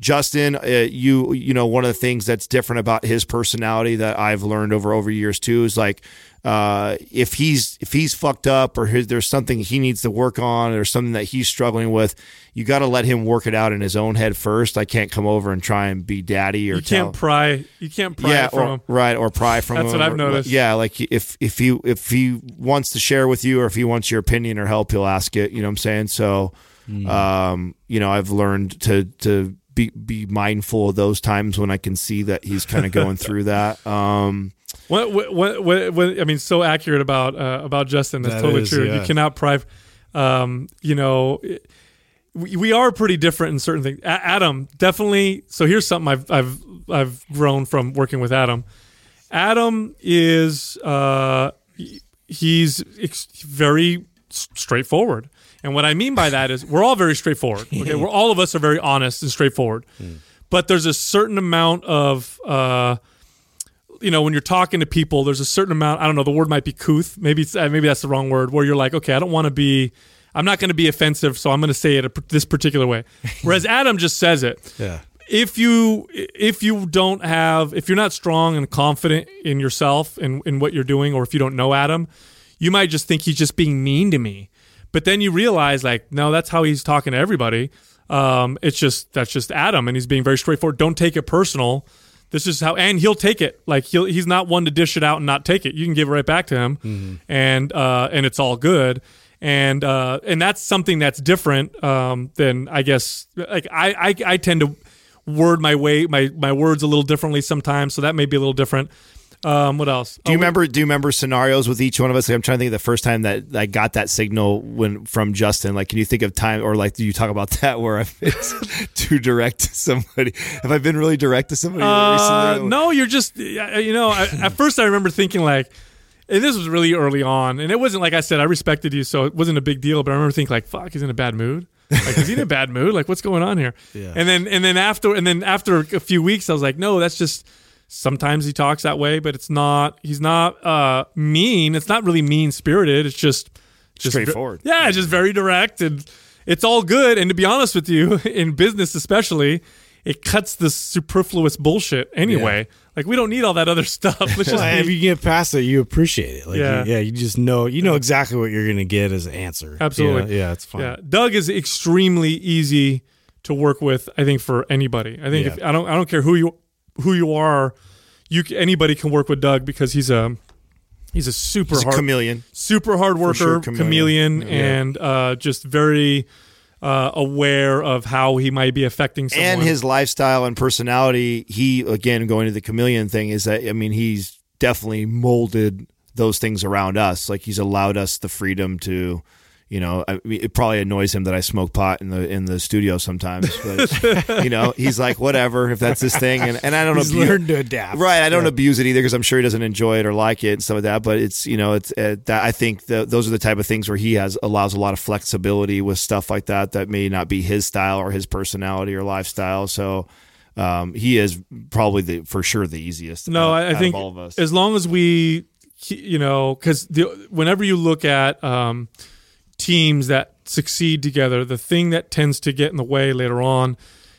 Justin, uh, you you know one of the things that's different about his personality that I've learned over over years too is like uh, if he's if he's fucked up or his, there's something he needs to work on or something that he's struggling with, you got to let him work it out in his own head first. I can't come over and try and be daddy or you tell can't pry. You can't pry yeah, from or, him. right, or pry from That's him. what I've or- noticed. Yeah, like if if he if he wants to share with you or if he wants your opinion or help, he'll ask it. You know what I'm saying? So, Hmm. um, you know, I've learned to to be be mindful of those times when I can see that he's kind of going through that. Um, What, what, what, what, I mean, so accurate about uh, about Justin. That's That totally is, true. yeah. You cannot pry. Um, you know, we, we are pretty different in certain things. A- Adam definitely. So here's something I've I've I've grown from working with Adam. Adam is uh, he's ex- very straightforward. And what I mean by that is we're all very straightforward. Okay, we're all of us are very honest and straightforward. But there's a certain amount of uh, you know when you're talking to people there's a certain amount i don't know the word might be couth. Maybe it's, uh, maybe that's the wrong word where you're like okay i don't want to be i'm not going to be offensive so i'm going to say it a, this particular way. Whereas adam just says it. Yeah. if you if you don't have if you're not strong and confident in yourself and in what you're doing or if you don't know adam you might just think he's just being mean to me. But then you realize like no that's how he's talking to everybody. Um, it's just that's just adam and he's being very straightforward. Don't take it personal this is how and he'll take it. Like he'll he's not one to dish it out and not take it. You can give it right back to him. And uh and it's all good. And uh and that's something that's different um than i guess like i i, I tend to word my way my my words a little differently sometimes. So that may be a little different um what else do you Oh, remember? Do you remember scenarios with each one of us? Like, I'm trying to think of the first time that I got that signal when from Justin. Like, can you think of time or like do you talk about that where I've been too direct to somebody? Have I been really direct to somebody Uh, recently? no, you're just uh, you know. I, at first, I remember thinking like, and this was really early on, and it wasn't like I said I respected you, so it wasn't a big deal. But I remember thinking like, "Fuck, he's in a bad mood. Like, is he in a bad mood? Like, what's going on here?" Yeah. And then and then after and then after a few weeks, I was like, "No, that's just." Sometimes he talks that way, but it's not. He's not uh, mean. It's not really mean spirited. It's just, just ve- Straightforward. yeah, just very direct, and it's all good. And to be honest with you, in business especially, it cuts the superfluous bullshit anyway. Like we don't need all that other stuff. Let's just if you get past it, you appreciate it. Like, Yeah. yeah, yeah, you just know, you know exactly what you're gonna get as an answer. Absolutely. yeah, yeah it's fine. Yeah, Doug is extremely easy to work with. I think for anybody. I think Yeah. if I don't I don't care who you who you are, you anybody can work with Doug because he's a he's a super He's a hard chameleon. super hard worker, sure, chameleon, chameleon. and uh, just very uh, aware of how he might be affecting someone. and his lifestyle and personality he again going to the chameleon thing is that i mean he's definitely molded those things around us like he's allowed us the freedom to you know I mean, it probably annoys him that i smoke pot in the in the studio sometimes but you know he's like whatever if that's his thing and, and i don't He's know learned to adapt. Right, I don't abuse it either because I'm sure he doesn't enjoy it or like it and stuff like that. But it's you know it's uh, that I think the, those are the type of things where he has allows a lot of flexibility with stuff like that that may not be his style or his personality or lifestyle. So um, he is probably the for sure the easiest. No, out- I, I out think of all of us. as long as we, you know, because whenever you look at um, teams that succeed together, the thing that tends to get in the way later on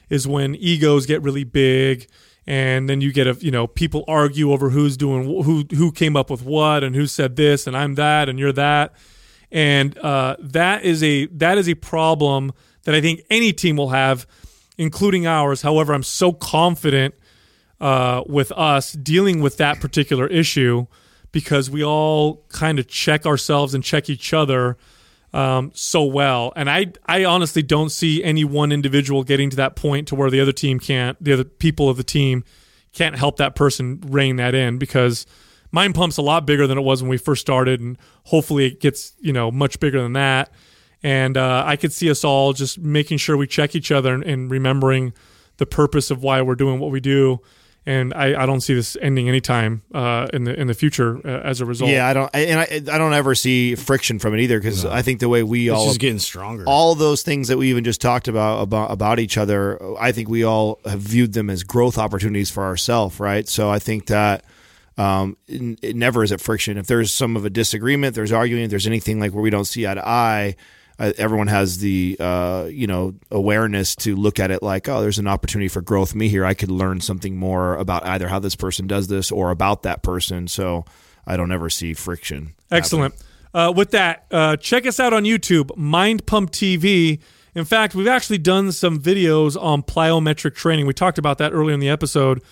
is when egos get really big, and then you get a, you know, people argue over who's doing wh- who who came up with what and who said this and I'm that and you're that, and uh, that is a that is a problem that I think any team will have, including ours. However, I'm so confident uh, with us dealing with that particular issue because we all kind of check ourselves and check each other um, so well. And I, I honestly don't see any one individual getting to that point to where the other team can't, the other people of the team can't help that person rein that in because Mind Pump's a lot bigger than it was when we first started, and hopefully it gets you know much bigger than that. And uh, I could see us all just making sure we check each other and, and remembering the purpose of why we're doing what we do. And I, I don't see this ending anytime uh, in the in the future uh, as a result. yeah, I don't, and I, I don't ever see friction from it either because I think the way we It's all just getting stronger. all those things that we even just talked about about about each other i think we all have viewed them as growth opportunities for ourselves right so i think that um, it, it never is at friction if there's some of a disagreement there's arguing if there's anything like where we don't see eye to eye everyone has the uh, you know awareness to look at it like oh there's an opportunity for growth me here i could learn something more about either how this person does this or about that person so i don't ever see friction Excellent. Uh, with that, uh, check us out on YouTube, Mind Pump TV. In fact, we've actually done some videos on plyometric training. We talked about that earlier in the episode.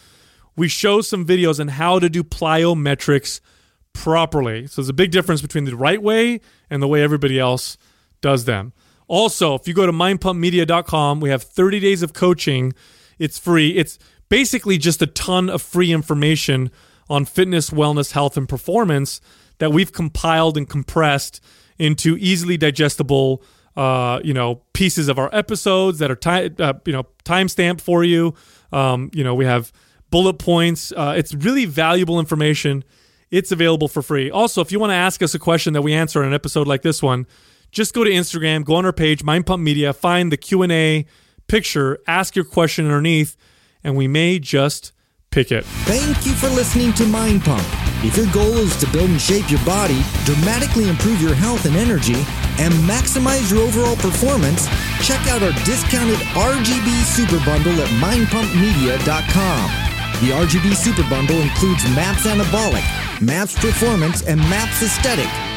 We show some videos on how to do plyometrics properly. So there's a big difference between the right way and the way everybody else does them. Also, if you go to mindpumpmedia.com, we have 30 days of coaching. It's free. It's basically just a ton of free information on fitness, wellness, health, and performance that we've compiled and compressed into easily digestible, uh, you know, pieces of our episodes that are time, uh, you know, time stamped for you. Um, you know, we have bullet points. Uh, it's really valuable information. It's available for free. Also, if you want to ask us a question that we answer in an episode like this one, just go to Instagram, go on our page, Mind Pump Media, find the Q and A picture, ask your question underneath, and we may just pick it. Thank you for listening to Mind Pump. If your goal is to build and shape your body, dramatically improve your health and energy, and maximize your overall performance, check out our discounted RGB Super Bundle at mindpumpmedia.com. The RGB Super Bundle includes MAPS Anabolic, MAPS Performance, and MAPS Aesthetic.